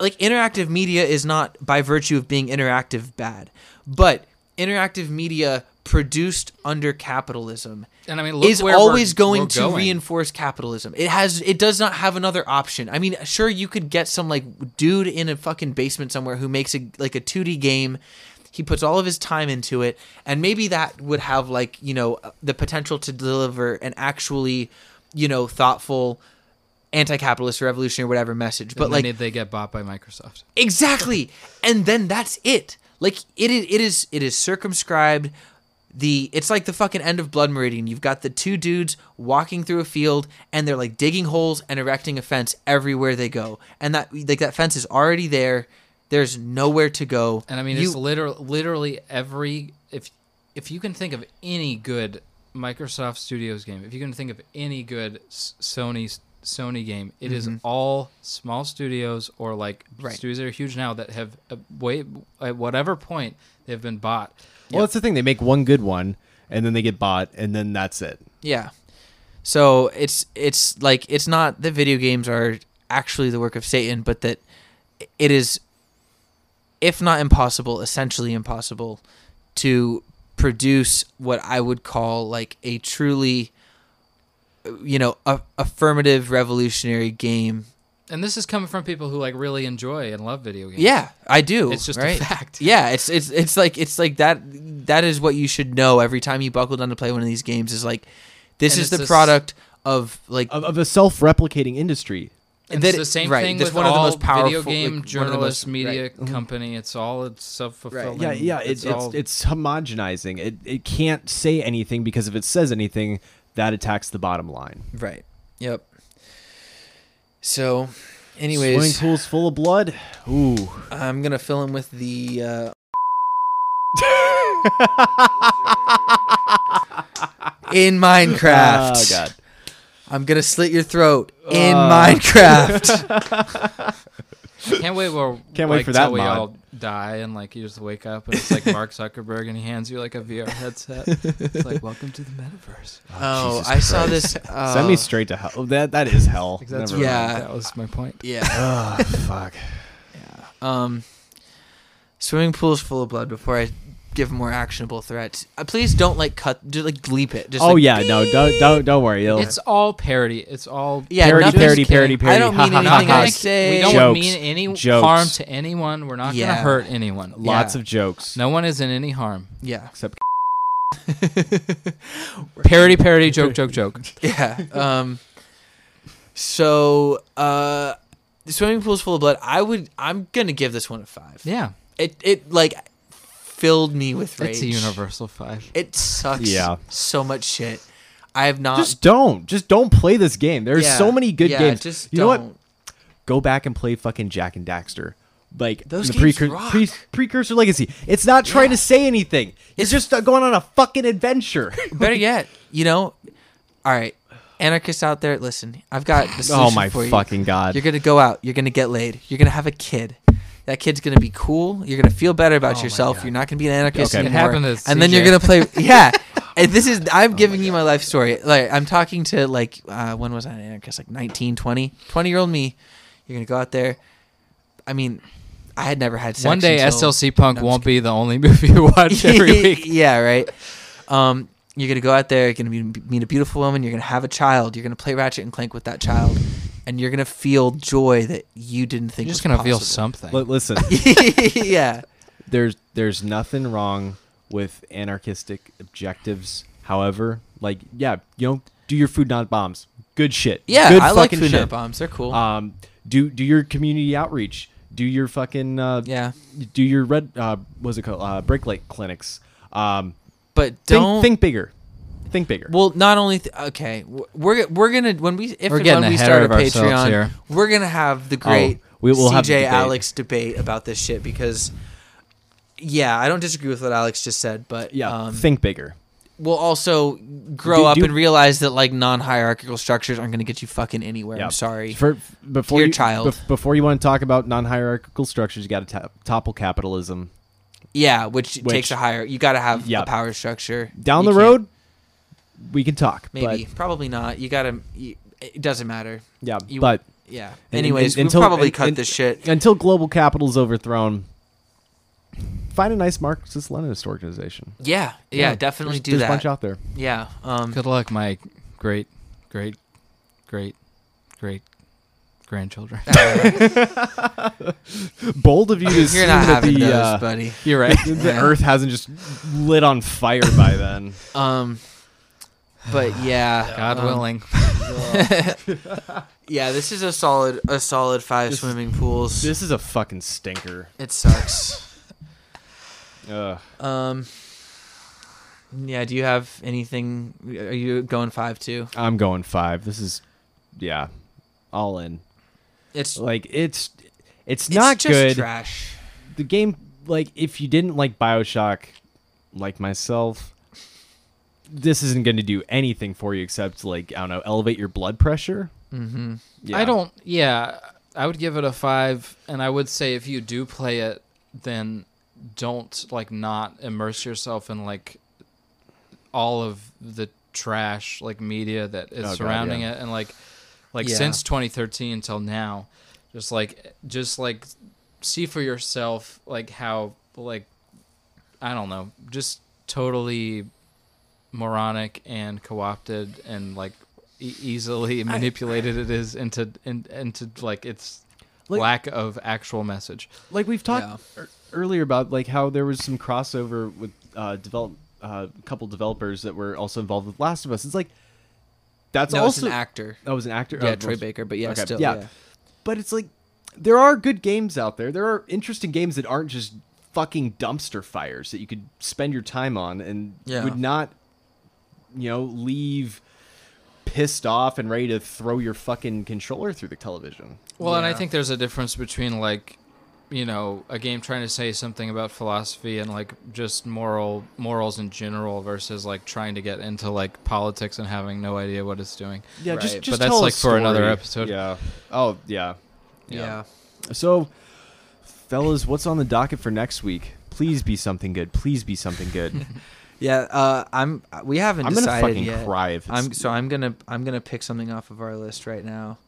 like interactive media is not by virtue of being interactive bad, but interactive media produced under capitalism And I mean, is always we're- going we're to going. reinforce capitalism. It has it does not have another option. I mean, sure you could get some like dude in a fucking basement somewhere who makes a like a 2D game. He puts all of his time into it and maybe that would have like, you know, uh, the potential to deliver an actually, you know, thoughtful anti-capitalist revolutionary whatever message. But like they get bought by Microsoft. Exactly. And then that's it. Like it is it is it is circumscribed the it's like the fucking end of Blood Meridian. You've got the two dudes walking through a field and they're like digging holes and erecting a fence everywhere they go. And that like that fence is already there. There's nowhere to go. And I mean, You- it's literally literally every if if you can think of any good Microsoft Studios game, if you can think of any good Sony Sony game, it is all small studios or like Mm-hmm. Right. studios that are huge now that have uh, way at whatever point they've been bought. Well, that's the thing. They make one good one, and then they get bought, and then that's it. Yeah. So it's it's like it's not that video games are actually the work of Satan, but that it is, if not impossible, essentially impossible to produce what I would call like a truly, you know, a, affirmative revolutionary game. And this is coming from people who like really enjoy and love video games. Yeah, I do. It's just a fact. Yeah, it's it's it's like it's like that. That is what you should know every time you buckle down to play one of these games. Is like, this And is the this- product of like Of, of a self-replicating industry. And that- it's the same right, thing that's with one of the most powerful, video game one of the journalist most- media right. company. It's all it's self fulfilling. Yeah, yeah. It, it's all, it's homogenizing. It it can't say anything because if it says anything, that attacks the bottom line. Right. Yep. So, anyways, Swimming pools full of blood. Ooh. I'm gonna fill him with the. Uh, in Minecraft. Oh god. I'm gonna slit your throat in Uh. Minecraft. Can't wait. Well, Can't wait like, for that till we mod. all die and like you just wake up and it's like Mark Zuckerberg and he hands you like a VR headset. it's like welcome to the metaverse. oh, Jesus I saw this. Uh, Send me straight to hell. That that is hell. Like, that's Never Yeah. mind. That was my point. Yeah. Oh fuck. Yeah. Um, swimming pools full of blood. Before I give more actionable threats, uh, please don't like cut. Just like bleep it. Just oh like, yeah, no, don't don't don't worry. It'll, It's all parody. It's all Yeah, parody, nothing's parody, kidding. parody, parody. I don't mean ha, ha, anything ha. I Like, say. we don't Jokes. mean any Jokes. harm to anyone. We're not Yeah. gonna hurt anyone. Lots Yeah. of jokes. No one is in any harm. Yeah. Except Parody, parody, joke, joke, joke. Yeah. Um. So, uh, the swimming pool's full of blood. I would. I'm gonna give this one a five. Yeah, It it like filled me with rage. it's a universal five. It sucks. Yeah. So much shit. I have not. just don't. Just don't play this game. There's yeah, so many good yeah, games. Just you know what? Go back and play fucking Jak and Daxter. Like Those the games precur- rock. pre- precursor legacy. It's not trying Yeah. to say anything. It's just uh, going on a fucking adventure. Better yet, you know. All right, anarchists out there, listen. I've got the solution oh my for you. fucking god. You're gonna go out. You're gonna get laid. You're gonna have a kid. That kid's gonna be cool. You're gonna feel better about Oh yourself. You're not gonna be an anarchist Okay. Anymore. happened to and then you're gonna play. Yeah. And this is. Oh I'm giving you my life story. Like I'm talking to like uh, when was I an anarchist? Like 19, 20, 20 year old me. You're gonna go out there. I mean, I had never had sex. One day, until- SLC Punk No, won't be the only movie you watch every week. yeah, right. Um, you're gonna go out there. You're gonna meet, meet a beautiful woman. You're gonna have a child. You're gonna play Ratchet and Clank with that child, and you're gonna feel joy that you didn't think. You're just was gonna feel something. Li- listen, yeah, there's there's nothing wrong with anarchistic objectives. However, like yeah, you know, do your food not bombs. Good shit. yeah. Good I like food shit. not bombs. They're cool. Um, do do your community outreach. Do your fucking uh, yeah, do your red uh, what's it called uh, brake light clinics. Um, but don't. think bigger. Think bigger. well, not only th- okay, we're we're gonna when we if We're and when we start a Patreon, here. we're gonna have the great Oh, we will CJ have debate. Alex debate about this shit because. Yeah, I don't disagree with what Alex just said, but yeah, um, think bigger. We'll also grow Do- up do- and realize that like non-hierarchical structures aren't going to get you fucking anywhere. I'm sorry. For before Your you, child. bef- before you want to talk about non-hierarchical structures, you got to topple capitalism. yeah, which, Which- takes a higher. You got to have Yeah. a power structure. Down You the road, we can talk. maybe, but, probably not. You got to. It doesn't matter. yeah, You- but Yeah. And- Anyways, and- we'll until- probably and- cut this shit. until global capital is overthrown, find a nice Marxist Leninist organization. Yeah, yeah, definitely there's, do there's that. a bunch out there. yeah. Um, Good luck, my great, great, great, great grandchildren. Bold of you to you're assume not that having the, those, uh, buddy. You're right. the Yeah. Earth hasn't just lit on fire by then. Um, but yeah, God um, willing. Yeah, this is a solid, a solid five This- swimming pools. This is a fucking stinker. it sucks. Ugh. Um. Yeah. Do you have anything? Are you going five too? I'm going five. This is, yeah, all in. It's Like it's, it's it's not just good. Trash. the game like if you didn't like bioshock like myself this isn't going to do anything for you except like i don't know elevate your blood pressure Mm-hmm. yeah. I don't. Yeah, I would give it a five, and I would say if you do play it, then don't like not immerse yourself in like all of the trash like media that is Oh, God, surrounding yeah. it, and like like Yeah. since 2013 until now, just like just like see for yourself like how like I don't know, just totally moronic and co-opted and like e- easily manipulated it is into in, into like its Like- lack of actual message. like we've talked Yeah. ear- earlier about like how there was some crossover with uh develop uh, a couple developers that were also involved with last of us it's like that's no, also it's an actor. that was an actor Yeah, Oh, Troy was- Baker. But yeah, okay, still. yeah. Yeah. but it's like there are good games out there. There are interesting games that aren't just fucking dumpster fires that you could spend your time on and Yeah. would not, you know, leave pissed off and ready to throw your fucking controller through the television. Well, and I think there's a difference between like, you know, a game trying to say something about philosophy and like just moral morals in general versus like trying to get into like politics and having no idea what it's doing. Yeah, Right. just But just that's, tell a like, for another episode. Yeah. Oh yeah. Yeah. So, fellas, what's on the docket for next week? Please be something good. Please be something good. Yeah. Uh, I'm. We haven't I'm gonna decided fucking yet. cry if I'm so I'm gonna I'm gonna pick something off of our list right now.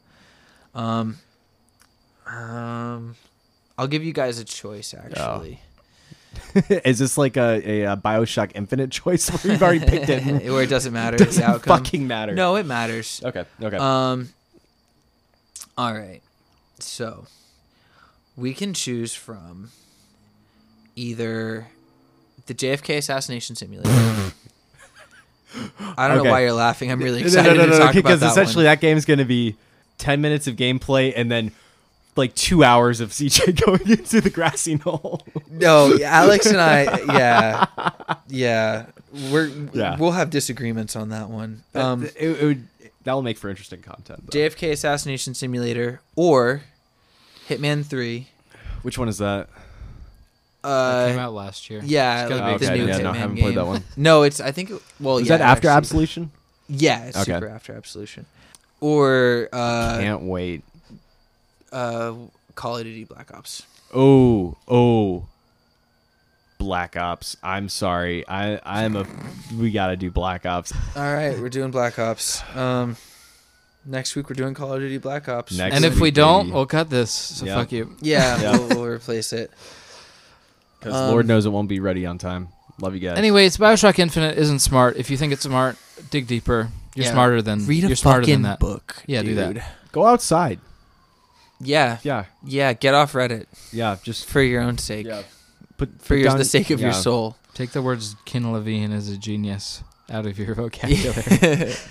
Um, um, I'll give you guys a choice actually. Is this like a, a, uh Bioshock Infinite choice where you've already picked it? Where it doesn't matter it the doesn't outcome. fucking matter. No, it matters. Okay. Okay. Um. All right. So we can choose from either the JFK assassination simulator. I don't Okay. know why you're laughing. I'm really No, excited no, no, to no, talk about because that essentially one. that game's going to be 10 minutes of gameplay and then like two hours of CJ going into the grassy knoll. No, Alex and I, yeah, yeah, we're Yeah. we'll have disagreements on that one. Um, it, it would that will make for interesting content. though. JFK assassination simulator or Hitman Three. Which one is that? It came Uh, out last year. yeah, It's gotta like be the new yeah, Hitman no, I haven't game. played that one. No, it's I think. It, well, is yeah, that after actually. Absolution? Yeah, it's Okay. super after Absolution. Or uh, Can't wait. uh, Call of Duty Black Ops. Oh, oh. Black Ops. I'm sorry. I I'm a we got to do Black Ops. All right, we're doing Black Ops. Um, next week we're doing Call of Duty Black Ops. Next and if we don't, we'll cut this. So Yeah. fuck you. yeah, Yeah. We'll, we'll replace it. Cuz Um, Lord knows it won't be ready on time. Love you guys. Anyways, Bioshock Infinite isn't smart. If you think it's smart, dig deeper. You're Yeah. smarter than Read a you're smarter fucking than that. book. Yeah, do that. go outside. Yeah, Yeah. yeah. Get off Reddit Yeah, just for your own sake. yeah. Put For put your, down- the sake of your soul. Take the words Ken Levine as a genius out of your vocabulary.